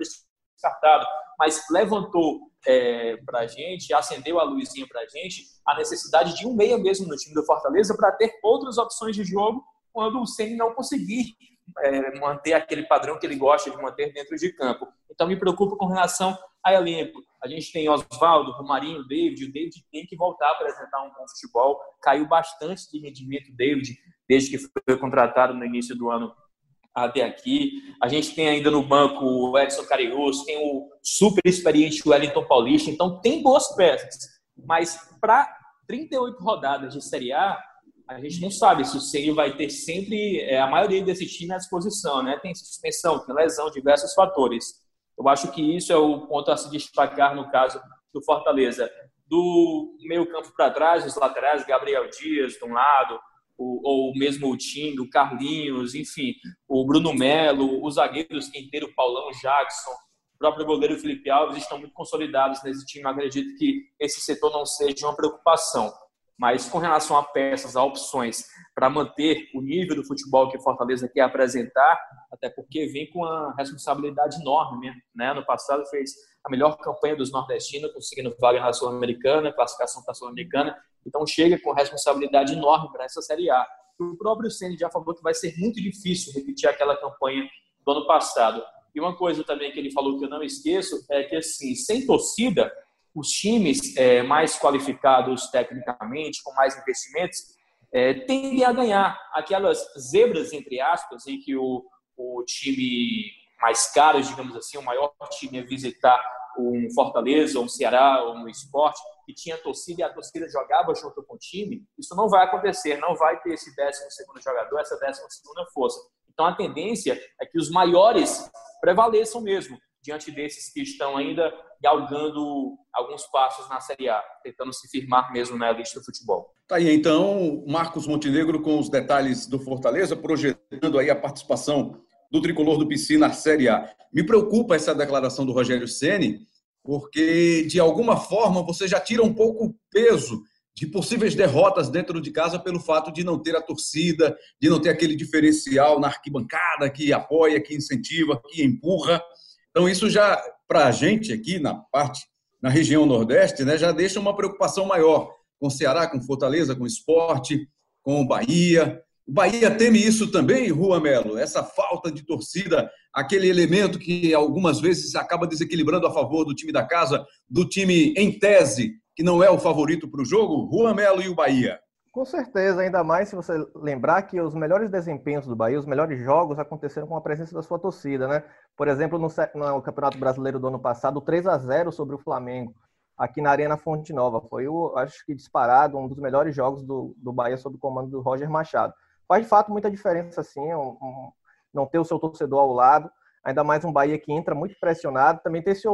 descartado, mas levantou é, para a gente, acendeu a luzinha para a gente a necessidade de um meia mesmo no time do Fortaleza para ter outras opções de jogo quando o Ceni não conseguir é, manter aquele padrão que ele gosta de manter dentro de campo. Então, me preocupa com relação a elenco. A gente tem Oswaldo, Romarinho, David. O David tem que voltar a apresentar um bom futebol. Caiu bastante de rendimento David desde que foi contratado no início do ano até aqui. A gente tem ainda no banco o Edson Carius, tem o super experiente Wellington Paulista. Então, tem boas peças. Mas para 38 rodadas de Série A, a gente não sabe se o Ceni vai ter sempre é, a maioria desse time à disposição, né? Tem suspensão, tem lesão, diversos fatores. Eu acho que isso é o ponto a se destacar no caso do Fortaleza. Do meio campo para trás, os laterais, Gabriel Dias de um lado, o, ou mesmo o Tim, o Carlinhos, enfim, o Bruno Melo, os zagueiros Quinteiro, Paulão, Jackson, o próprio goleiro Felipe Alves estão muito consolidados nesse time. Eu acredito que esse setor não seja uma preocupação. Mas com relação a peças, a opções para manter o nível do futebol que Fortaleza quer apresentar, até porque vem com uma responsabilidade enorme. Né? No passado fez a melhor campanha dos nordestinos, conseguindo vaga na Sul-Americana, classificação para a Sul-Americana. Então chega com responsabilidade enorme para essa Série A. O próprio Ceni já falou que vai ser muito difícil repetir aquela campanha do ano passado. E uma coisa também que ele falou que eu não esqueço é que, assim, sem torcida, os times é, mais qualificados tecnicamente, com mais investimentos, é, tendem a ganhar. Aquelas zebras, entre aspas, em que o, o time mais caro, digamos assim, o maior time a visitar um Fortaleza, um Ceará, um esporte, que tinha torcida e a torcida jogava junto com o time, isso não vai acontecer, não vai ter esse 12 jogador, essa 12 força. Então a tendência é que os maiores prevaleçam mesmo diante desses que estão ainda galgando alguns passos na Série A, tentando se firmar mesmo na lista do futebol. Tá aí então, Marcos Montenegro com os detalhes do Fortaleza, projetando aí a participação do tricolor do PC na Série A. Me preocupa essa declaração do Rogério Ceni, porque de alguma forma você já tira um pouco o peso de possíveis derrotas dentro de casa pelo fato de não ter a torcida, de não ter aquele diferencial na arquibancada que apoia, que incentiva, que empurra. Então, isso já, para a gente aqui na parte, na região Nordeste, né, já deixa uma preocupação maior com Ceará, com Fortaleza, com esporte, com Bahia. O Bahia teme isso também, Rua Melo, essa falta de torcida, aquele elemento que algumas vezes acaba desequilibrando a favor do time da casa, do time em tese, que não é o favorito para o jogo, Rua Melo e o Bahia. Com certeza, ainda mais se você lembrar que os melhores desempenhos do Bahia, os melhores jogos aconteceram com a presença da sua torcida, né? Por exemplo, no, no Campeonato Brasileiro do ano passado, 3 a 0 sobre o Flamengo, aqui na Arena Fonte Nova. Foi, o, acho que disparado, um dos melhores jogos do, do Bahia sob o comando do Roger Machado. Faz de fato muita diferença, assim, um, um, não ter o seu torcedor ao lado, ainda mais um Bahia que entra muito pressionado, também tem esse,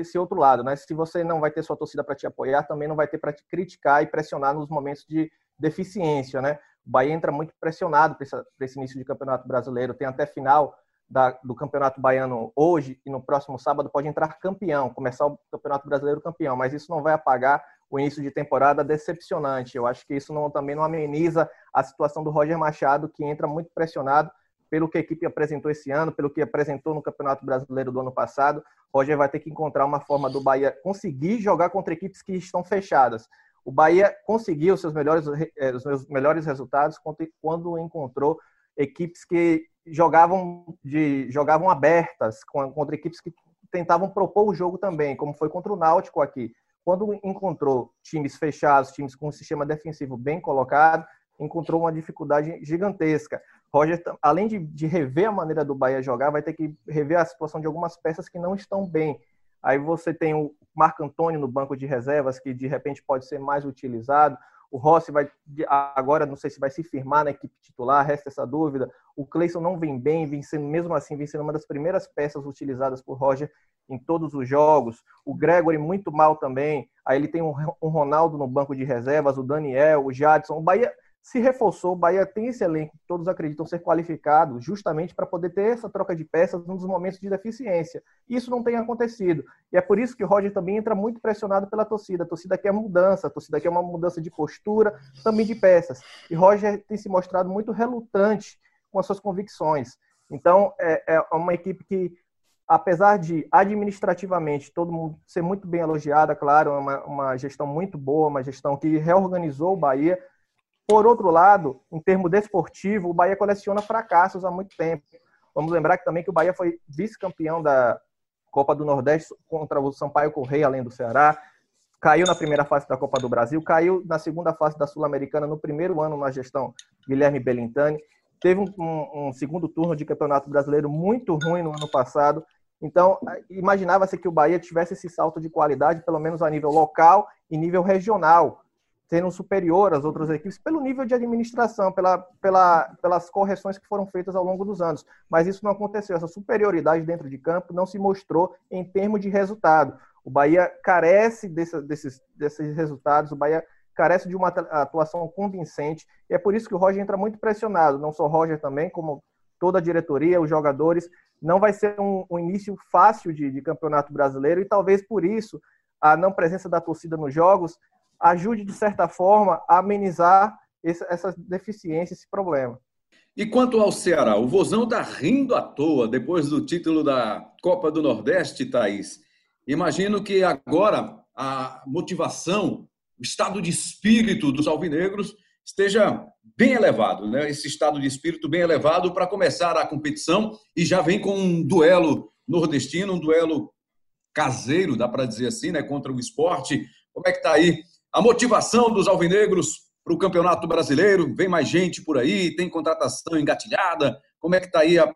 esse outro lado, né? Se você não vai ter sua torcida para te apoiar, também não vai ter para te criticar e pressionar nos momentos de deficiência, né? O Bahia entra muito pressionado para esse, início de campeonato brasileiro, tem até final da, do campeonato baiano hoje e no próximo sábado pode entrar campeão, começar o campeonato brasileiro campeão, mas isso não vai apagar o início de temporada decepcionante. Eu acho que isso não, também não ameniza a situação do Roger Machado, que entra muito pressionado pelo que a equipe apresentou esse ano, pelo que apresentou no Campeonato Brasileiro do ano passado. Roger vai ter que encontrar uma forma do Bahia conseguir jogar contra equipes que estão fechadas. O Bahia conseguiu seus melhores, eh, os seus melhores resultados quando encontrou equipes que jogavam de jogavam abertas contra equipes que tentavam propor o jogo também, como foi contra o Náutico aqui. Quando encontrou times fechados, times com um sistema defensivo bem colocado, encontrou uma dificuldade gigantesca. Roger, além de, de rever a maneira do Bahia jogar, vai ter que rever a situação de algumas peças que não estão bem. Aí você tem o Marco Antônio no banco de reservas, que de repente pode ser mais utilizado. O Rossi vai agora, não sei se vai se firmar na equipe titular, resta essa dúvida. O Cleison não vem bem, vem sendo, mesmo assim, vem sendo uma das primeiras peças utilizadas por Roger em todos os jogos. O Gregory muito mal também. Aí ele tem um, Ronaldo no banco de reservas, o Daniel, o Jadson. O Bahia se reforçou. O Bahia tem esse elenco todos acreditam ser qualificado justamente para poder ter essa troca de peças nos momentos de deficiência. Isso não tem acontecido. E é por isso que o Roger também entra muito pressionado pela torcida. A torcida quer mudança, a torcida quer uma mudança de postura, também de peças. E Roger tem se mostrado muito relutante com as suas convicções. Então, é, é uma equipe que, apesar de administrativamente todo mundo ser muito bem elogiada, claro, é uma, uma gestão muito boa, uma gestão que reorganizou o Bahia, Por outro lado, em termos desportivo, o Bahia coleciona fracassos há muito tempo. Vamos lembrar que também que o Bahia foi vice-campeão da Copa do Nordeste contra o Sampaio Correia, além do Ceará. Caiu na primeira fase da Copa do Brasil, caiu na segunda fase da Sul-Americana no primeiro ano na gestão Guilherme Belintani. Teve um, um, um segundo turno de Campeonato Brasileiro muito ruim no ano passado. Então, imaginava-se que o Bahia tivesse esse salto de qualidade, pelo menos a nível local e nível regional, sendo superior às outras equipes pelo nível de administração, pela, pela, pelas correções que foram feitas ao longo dos anos. Mas isso não aconteceu. Essa superioridade dentro de campo não se mostrou em termos de resultado. O Bahia carece desse, desses, desses resultados, o Bahia carece de uma atuação convincente, e é por isso que o Roger entra muito pressionado, não só o Roger também, como toda a diretoria, os jogadores. Não vai ser um, um início fácil de, de campeonato brasileiro, e talvez por isso a não presença da torcida nos jogos ajude, de certa forma, a amenizar esse, essa deficiência, esse problema. E quanto ao Ceará, o Vozão está rindo à toa depois do título da Copa do Nordeste, Thaís. Imagino que agora a motivação, o estado de espírito dos alvinegros esteja bem elevado, né? Esse estado de espírito bem elevado para começar a competição e já vem com um duelo nordestino, um duelo caseiro, dá para dizer assim, né? Contra o esporte. Como é que está aí a motivação dos alvinegros para o Campeonato Brasileiro? Vem mais gente por aí? Tem contratação engatilhada? Como é que está aí a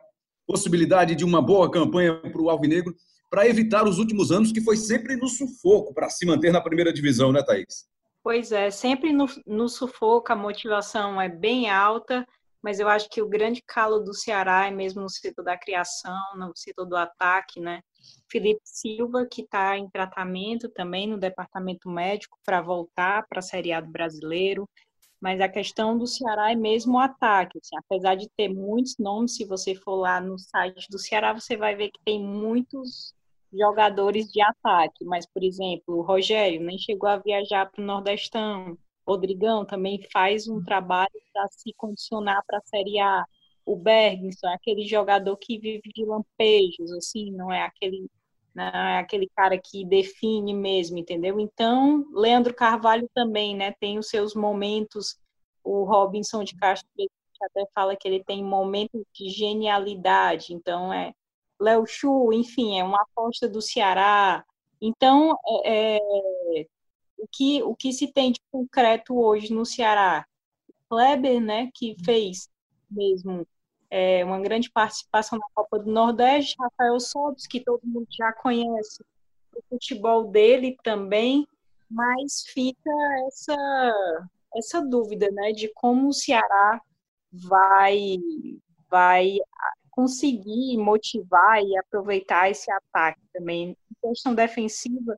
possibilidade de uma boa campanha para o alvinegro para evitar os últimos anos que foi sempre no sufoco para se manter na primeira divisão, né, Thaís? Pois é, sempre no, sufoco a motivação é bem alta, mas eu acho que o grande calo do Ceará é mesmo no setor da criação, no setor do ataque, né? Felipe Silva, que está em tratamento também no departamento médico para voltar para a Série A do brasileiro. Mas a questão do Ceará é mesmo o ataque. Assim, apesar de ter muitos nomes, se você for lá no site do Ceará, você vai ver que tem muitos jogadores de ataque. Mas, por exemplo, o Rogério nem chegou a viajar para o Nordestão. Rodrigão também faz um trabalho para se condicionar para a Série A o Bergson é aquele jogador que vive de lampejos, assim, não é aquele não é aquele cara que define mesmo, entendeu? Então, Leandro Carvalho também, né, tem os seus momentos, o Robinson de Castro até fala que ele tem momentos de genialidade, então é Léo Chu, enfim, é uma aposta do Ceará. Então, é, é, o, que, o que se tem de concreto hoje no Ceará? Kleber, né, que fez mesmo é, uma grande participação na Copa do Nordeste, Rafael Sobis, que todo mundo já conhece o futebol dele também, mas fica essa, essa dúvida né, de como o Ceará vai, vai conseguir motivar e aproveitar esse ataque também. Em questão defensiva,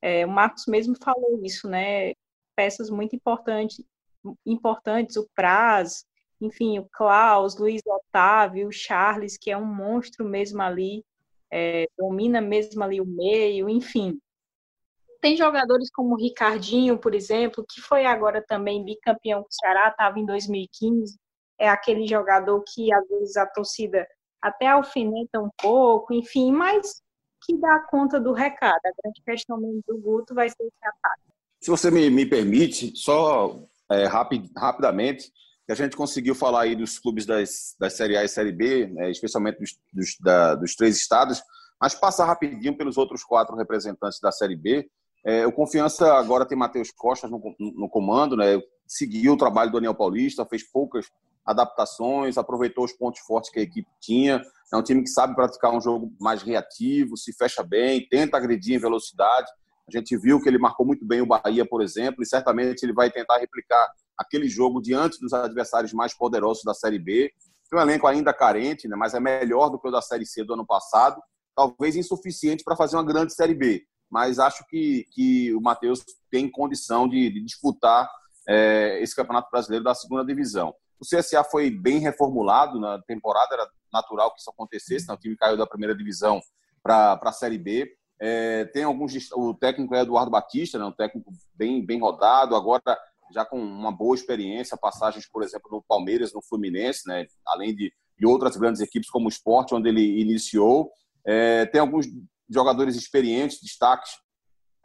é, o Marcos mesmo falou isso, né? Peças muito importantes, importantes o Praz, enfim, o Klaus, Luiz Otávio, o Charles, que é um monstro mesmo ali, é, domina mesmo ali o meio, enfim. Tem jogadores como o Ricardinho, por exemplo, que foi agora também bicampeão com o Ceará, estava em 2015. É aquele jogador que às vezes a torcida até alfineta um pouco, enfim, mas que dá conta do recado. A grande questão do Guto vai ser esse ataque. Se você me, me permite, só é, rapid, rapidamente, que a gente conseguiu falar aí dos clubes das, das Série A e Série B, né, especialmente dos, dos, da, dos, três estados, mas passar rapidinho pelos outros quatro representantes da Série B. É, o Confiança agora tem Matheus Costa no, no, comando, né, seguiu o trabalho do Daniel Paulista, fez poucas adaptações, aproveitou os pontos fortes que a equipe tinha. É um time que sabe praticar um jogo mais reativo, se fecha bem, tenta agredir em velocidade. A gente viu que ele marcou muito bem o Bahia, por exemplo, e certamente ele vai tentar replicar aquele jogo diante dos adversários mais poderosos da Série B. Tem um elenco ainda carente, né, mas é melhor do que o da Série C do ano passado. Talvez insuficiente para fazer uma grande Série B, mas acho que, que o Matheus tem condição de, de disputar é, esse Campeonato Brasileiro da segunda divisão. O CSA foi bem reformulado na temporada, era natural que isso acontecesse, né? o time caiu da primeira divisão para a Série B. É, tem alguns. O técnico é Eduardo Batista, né? um técnico bem, bem rodado. Agora já com uma boa experiência, passagens, por exemplo, no Palmeiras, no Fluminense, né? além de, de outras grandes equipes como o Sport, onde ele iniciou. É, tem alguns jogadores experientes, destaques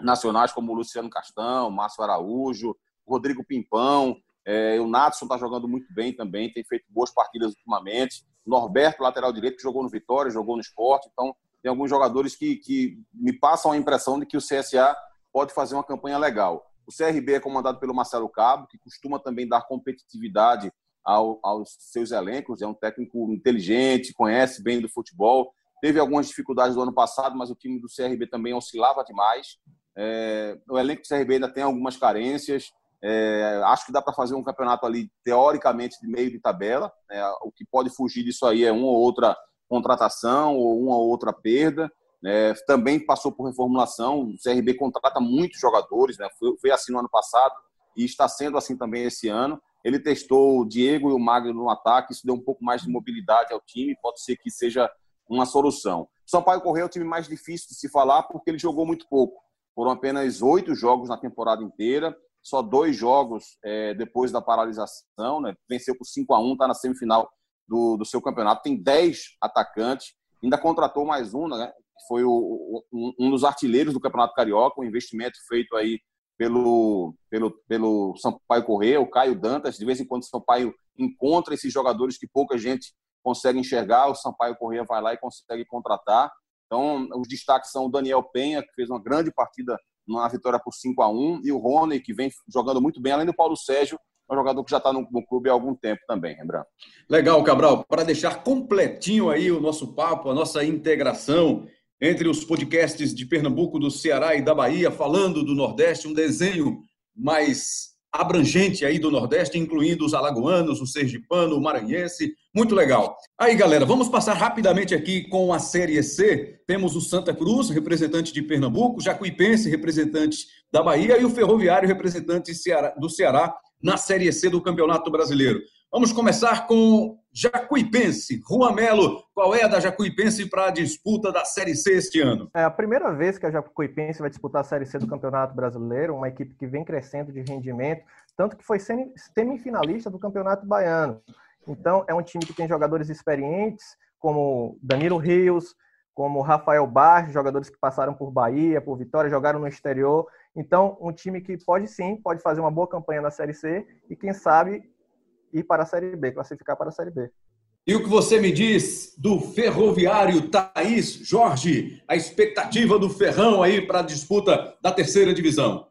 nacionais, como o Luciano Castão, Márcio Araújo, Rodrigo Pimpão. É, o Natson está jogando muito bem também, tem feito boas partidas ultimamente. Norberto, lateral direito, que jogou no Vitória, jogou no esporte. Então, tem alguns jogadores que, que me passam a impressão de que o CSA pode fazer uma campanha legal. O CRB é comandado pelo Marcelo Cabo, que costuma também dar competitividade ao, aos seus elencos. É um técnico inteligente, conhece bem do futebol. Teve algumas dificuldades no ano passado, mas o time do CRB também oscilava demais. É, o elenco do CRB ainda tem algumas carências. É, acho que dá para fazer um campeonato ali, teoricamente, de meio de tabela. Né? O que pode fugir disso aí é uma ou outra contratação ou uma ou outra perda. Né? Também passou por reformulação. O CRB contrata muitos jogadores, né? foi, foi assim no ano passado e está sendo assim também esse ano. Ele testou o Diego e o Magno no ataque, isso deu um pouco mais de mobilidade ao time, pode ser que seja uma solução. Sampaio Correia é o time mais difícil de se falar porque ele jogou muito pouco. Foram apenas oito jogos na temporada inteira só dois jogos é, depois da paralisação, né? venceu por 5 a 1 está na semifinal do, do seu campeonato, tem 10 atacantes, ainda contratou mais um, né? foi o, um, dos artilheiros do Campeonato Carioca, um investimento feito aí pelo, pelo, pelo Sampaio Corrêa, o Caio Dantas, de vez em quando o Sampaio encontra esses jogadores que pouca gente consegue enxergar, o Sampaio Corrêa vai lá e consegue contratar. Então, os destaques são o Daniel Penha, que fez uma grande partida na vitória por 5 a 1 e o Rony, que vem jogando muito bem, além do Paulo Sérgio, um jogador que já está no, no, clube há algum tempo também, Rembrandt. Legal, Cabral. Para deixar completinho aí o nosso papo, a nossa integração entre os podcasts de Pernambuco, do Ceará e da Bahia, falando do Nordeste, um desenho mais abrangente aí do Nordeste, incluindo os alagoanos, o sergipano, o maranhense. Muito legal. Aí, galera, vamos passar rapidamente aqui com a Série C. Temos o Santa Cruz, representante de Pernambuco, Jacuipense, representante da Bahia, e o Ferroviário, representante do Ceará, na Série C do Campeonato Brasileiro. Vamos começar com Jacuipense. Rua Melo, qual é a da Jacuipense para a disputa da Série C este ano? É a primeira vez que a Jacuipense vai disputar a Série C do Campeonato Brasileiro, uma equipe que vem crescendo de rendimento, tanto que foi semifinalista do Campeonato Baiano. Então, é um time que tem jogadores experientes, como Danilo Rios, como Rafael Barros, jogadores que passaram por Bahia, por Vitória, jogaram no exterior. Então, um time que pode sim, pode fazer uma boa campanha na Série C e, quem sabe, ir para a Série B, classificar para a Série B. E o que você me diz do Ferroviário, Thaís, Jorge, a expectativa do Ferrão aí para a disputa da terceira divisão?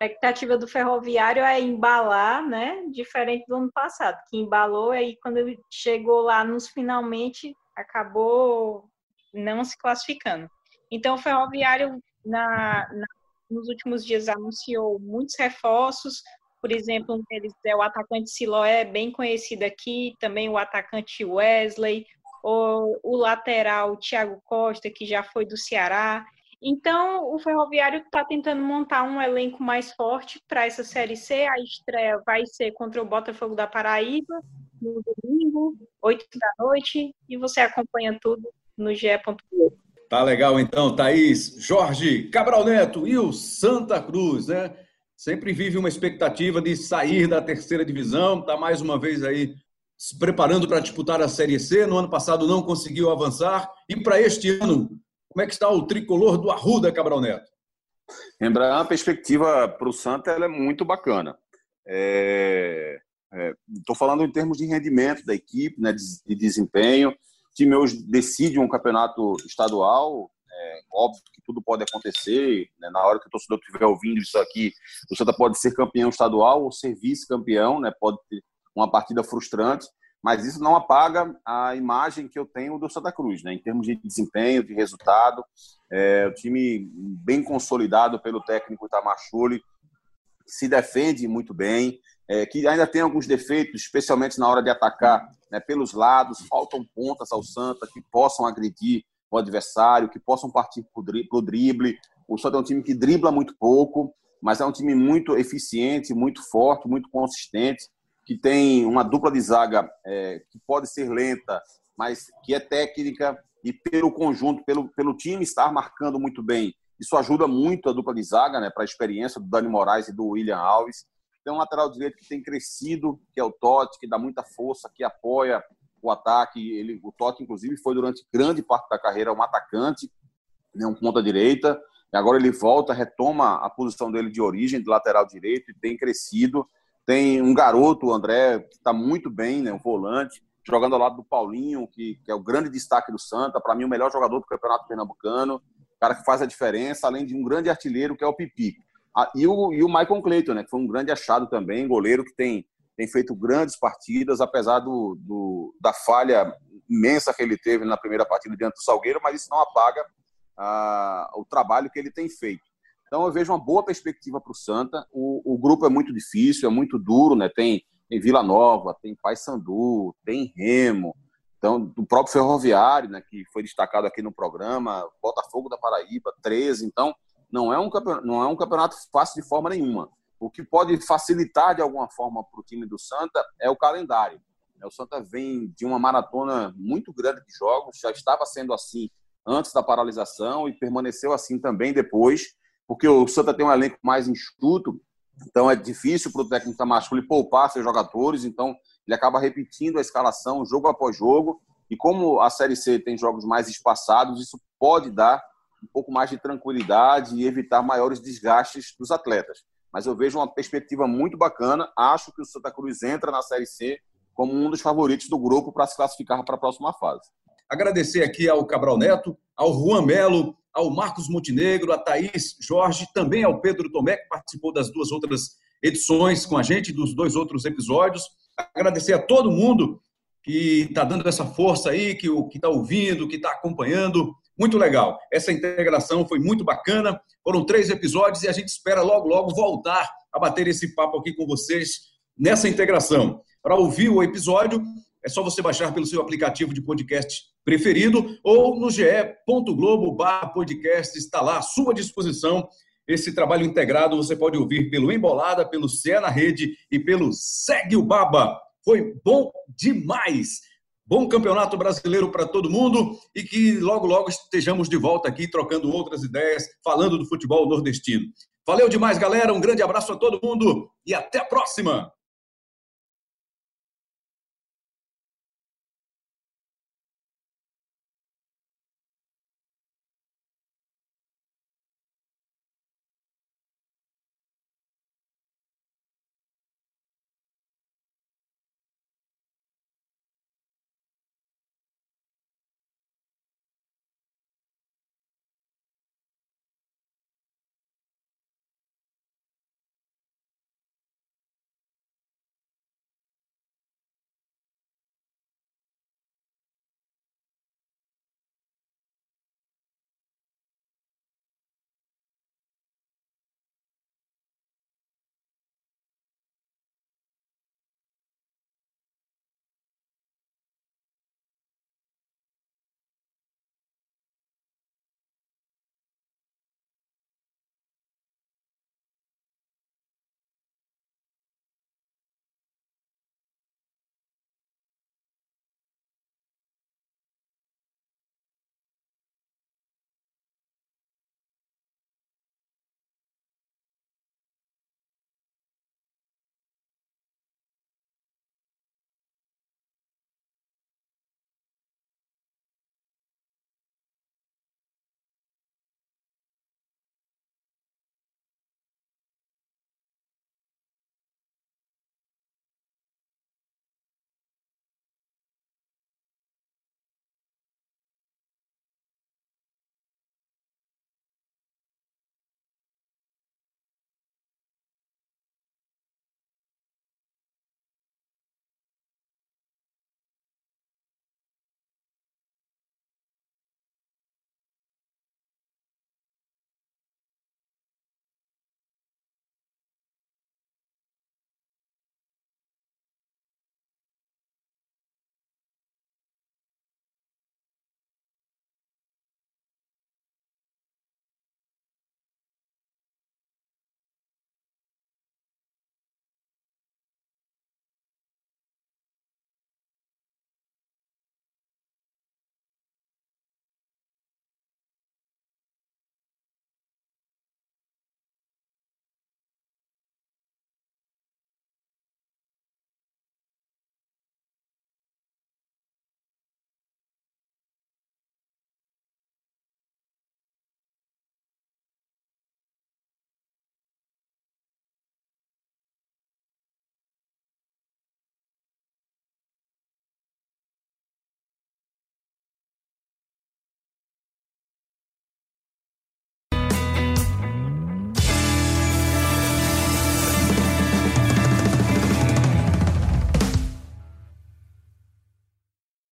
A expectativa do Ferroviário é embalar, né? Diferente do ano passado, que embalou aí quando ele chegou lá nos finalmente acabou não se classificando. Então o Ferroviário na, na nos últimos dias anunciou muitos reforços, por exemplo, um deles é o atacante Siloé, bem conhecido aqui, também o atacante Wesley, o, o lateral Thiago Costa, que já foi do Ceará. Então, o Ferroviário está tentando montar um elenco mais forte para essa Série C. A estreia vai ser contra o Botafogo da Paraíba, no domingo, 8 da noite, e você acompanha tudo no ge.globo. Tá legal então, Thaís, Jorge, Cabral Neto e o Santa Cruz, né? Sempre vive uma expectativa de sair da terceira divisão, está mais uma vez aí se preparando para disputar a Série C. No ano passado não conseguiu avançar. E para este ano, como é que está o tricolor do Arruda, Cabral Neto? Lembrar a perspectiva para o Santa é muito bacana. Estou é, é, falando em termos de rendimento da equipe, né, de, de desempenho. O time hoje decide um campeonato estadual, é, óbvio que tudo pode acontecer. Né? Na hora que o torcedor estiver ouvindo isso aqui, o Santa pode ser campeão estadual ou ser vice-campeão, né? pode ter uma partida frustrante, mas isso não apaga a imagem que eu tenho do Santa Cruz, né? em termos de desempenho, de resultado. É, o time bem consolidado pelo técnico Itamar se defende muito bem, é, que ainda tem alguns defeitos, especialmente na hora de atacar né, pelos lados, faltam pontas ao Santa que possam agredir o adversário, que possam partir para o drible. O Santa é um time que dribla muito pouco, mas é um time muito eficiente, muito forte, muito consistente, que tem uma dupla de zaga é, que pode ser lenta, mas que é técnica e pelo conjunto, pelo, pelo time estar marcando muito bem. Isso ajuda muito a dupla de zaga, né, para a experiência do Dani Moraes e do William Alves. Tem um lateral direito que tem crescido, que é o Totti, que dá muita força, que apoia o ataque. Ele, o Totti, inclusive, foi durante grande parte da carreira um atacante, né, um ponta-direita. Agora ele volta, retoma a posição dele de origem, de lateral direito, e tem crescido. Tem um garoto, o André, que está muito bem, né, um volante, jogando ao lado do Paulinho, que, que é o grande destaque do Santa, para mim o melhor jogador do Campeonato Pernambucano, cara que faz a diferença, além de um grande artilheiro, que é o Pipi. Ah, e, o, e o Michael Clayton, né, que foi um grande achado também, goleiro que tem, tem feito grandes partidas, apesar do, do, da falha imensa que ele teve na primeira partida diante do Salgueiro, mas isso não apaga ah, o trabalho que ele tem feito. Então eu vejo uma boa perspectiva para o Santa. O grupo é muito difícil, é muito duro, né? Tem, tem Vila Nova, tem Paysandu, tem Remo, então o próprio Ferroviário, né? Que foi destacado aqui no programa, Botafogo da Paraíba, 13. Então não é um campeonato, não é um campeonato fácil de forma nenhuma. O que pode facilitar de alguma forma para o time do Santa é o calendário. O Santa vem de uma maratona muito grande de jogos, já estava sendo assim antes da paralisação e permaneceu assim também depois, porque o Santa tem um elenco mais enxuto, então é difícil para o técnico Tamasco poupar seus jogadores, então ele acaba repetindo a escalação jogo após jogo, e como a Série C tem jogos mais espaçados, isso pode dar um pouco mais de tranquilidade e evitar maiores desgastes dos atletas. Mas eu vejo uma perspectiva muito bacana, acho que o Santa Cruz entra na Série C como um dos favoritos do grupo para se classificar para a próxima fase. Agradecer aqui ao Cabral Neto, ao Juan Melo, ao Marcos Montenegro, a Thaís Jorge, também ao Pedro Tomé, que participou das duas outras edições com a gente, dos dois outros episódios. Agradecer a todo mundo que está dando essa força aí, que está ouvindo, que está acompanhando. Muito legal. Essa integração foi muito bacana. Foram três episódios e a gente espera logo, logo voltar a bater esse papo aqui com vocês nessa integração. Para ouvir o episódio, é só você baixar pelo seu aplicativo de podcast preferido ou no ge.globo podcast, está lá à sua disposição. Esse trabalho integrado você pode ouvir pelo Embolada, pelo na Rede e pelo Segue o Baba. Foi bom demais! Bom campeonato brasileiro para todo mundo e que logo, logo estejamos de volta aqui trocando outras ideias, falando do futebol nordestino. Valeu demais, galera. Um grande abraço a todo mundo e até a próxima!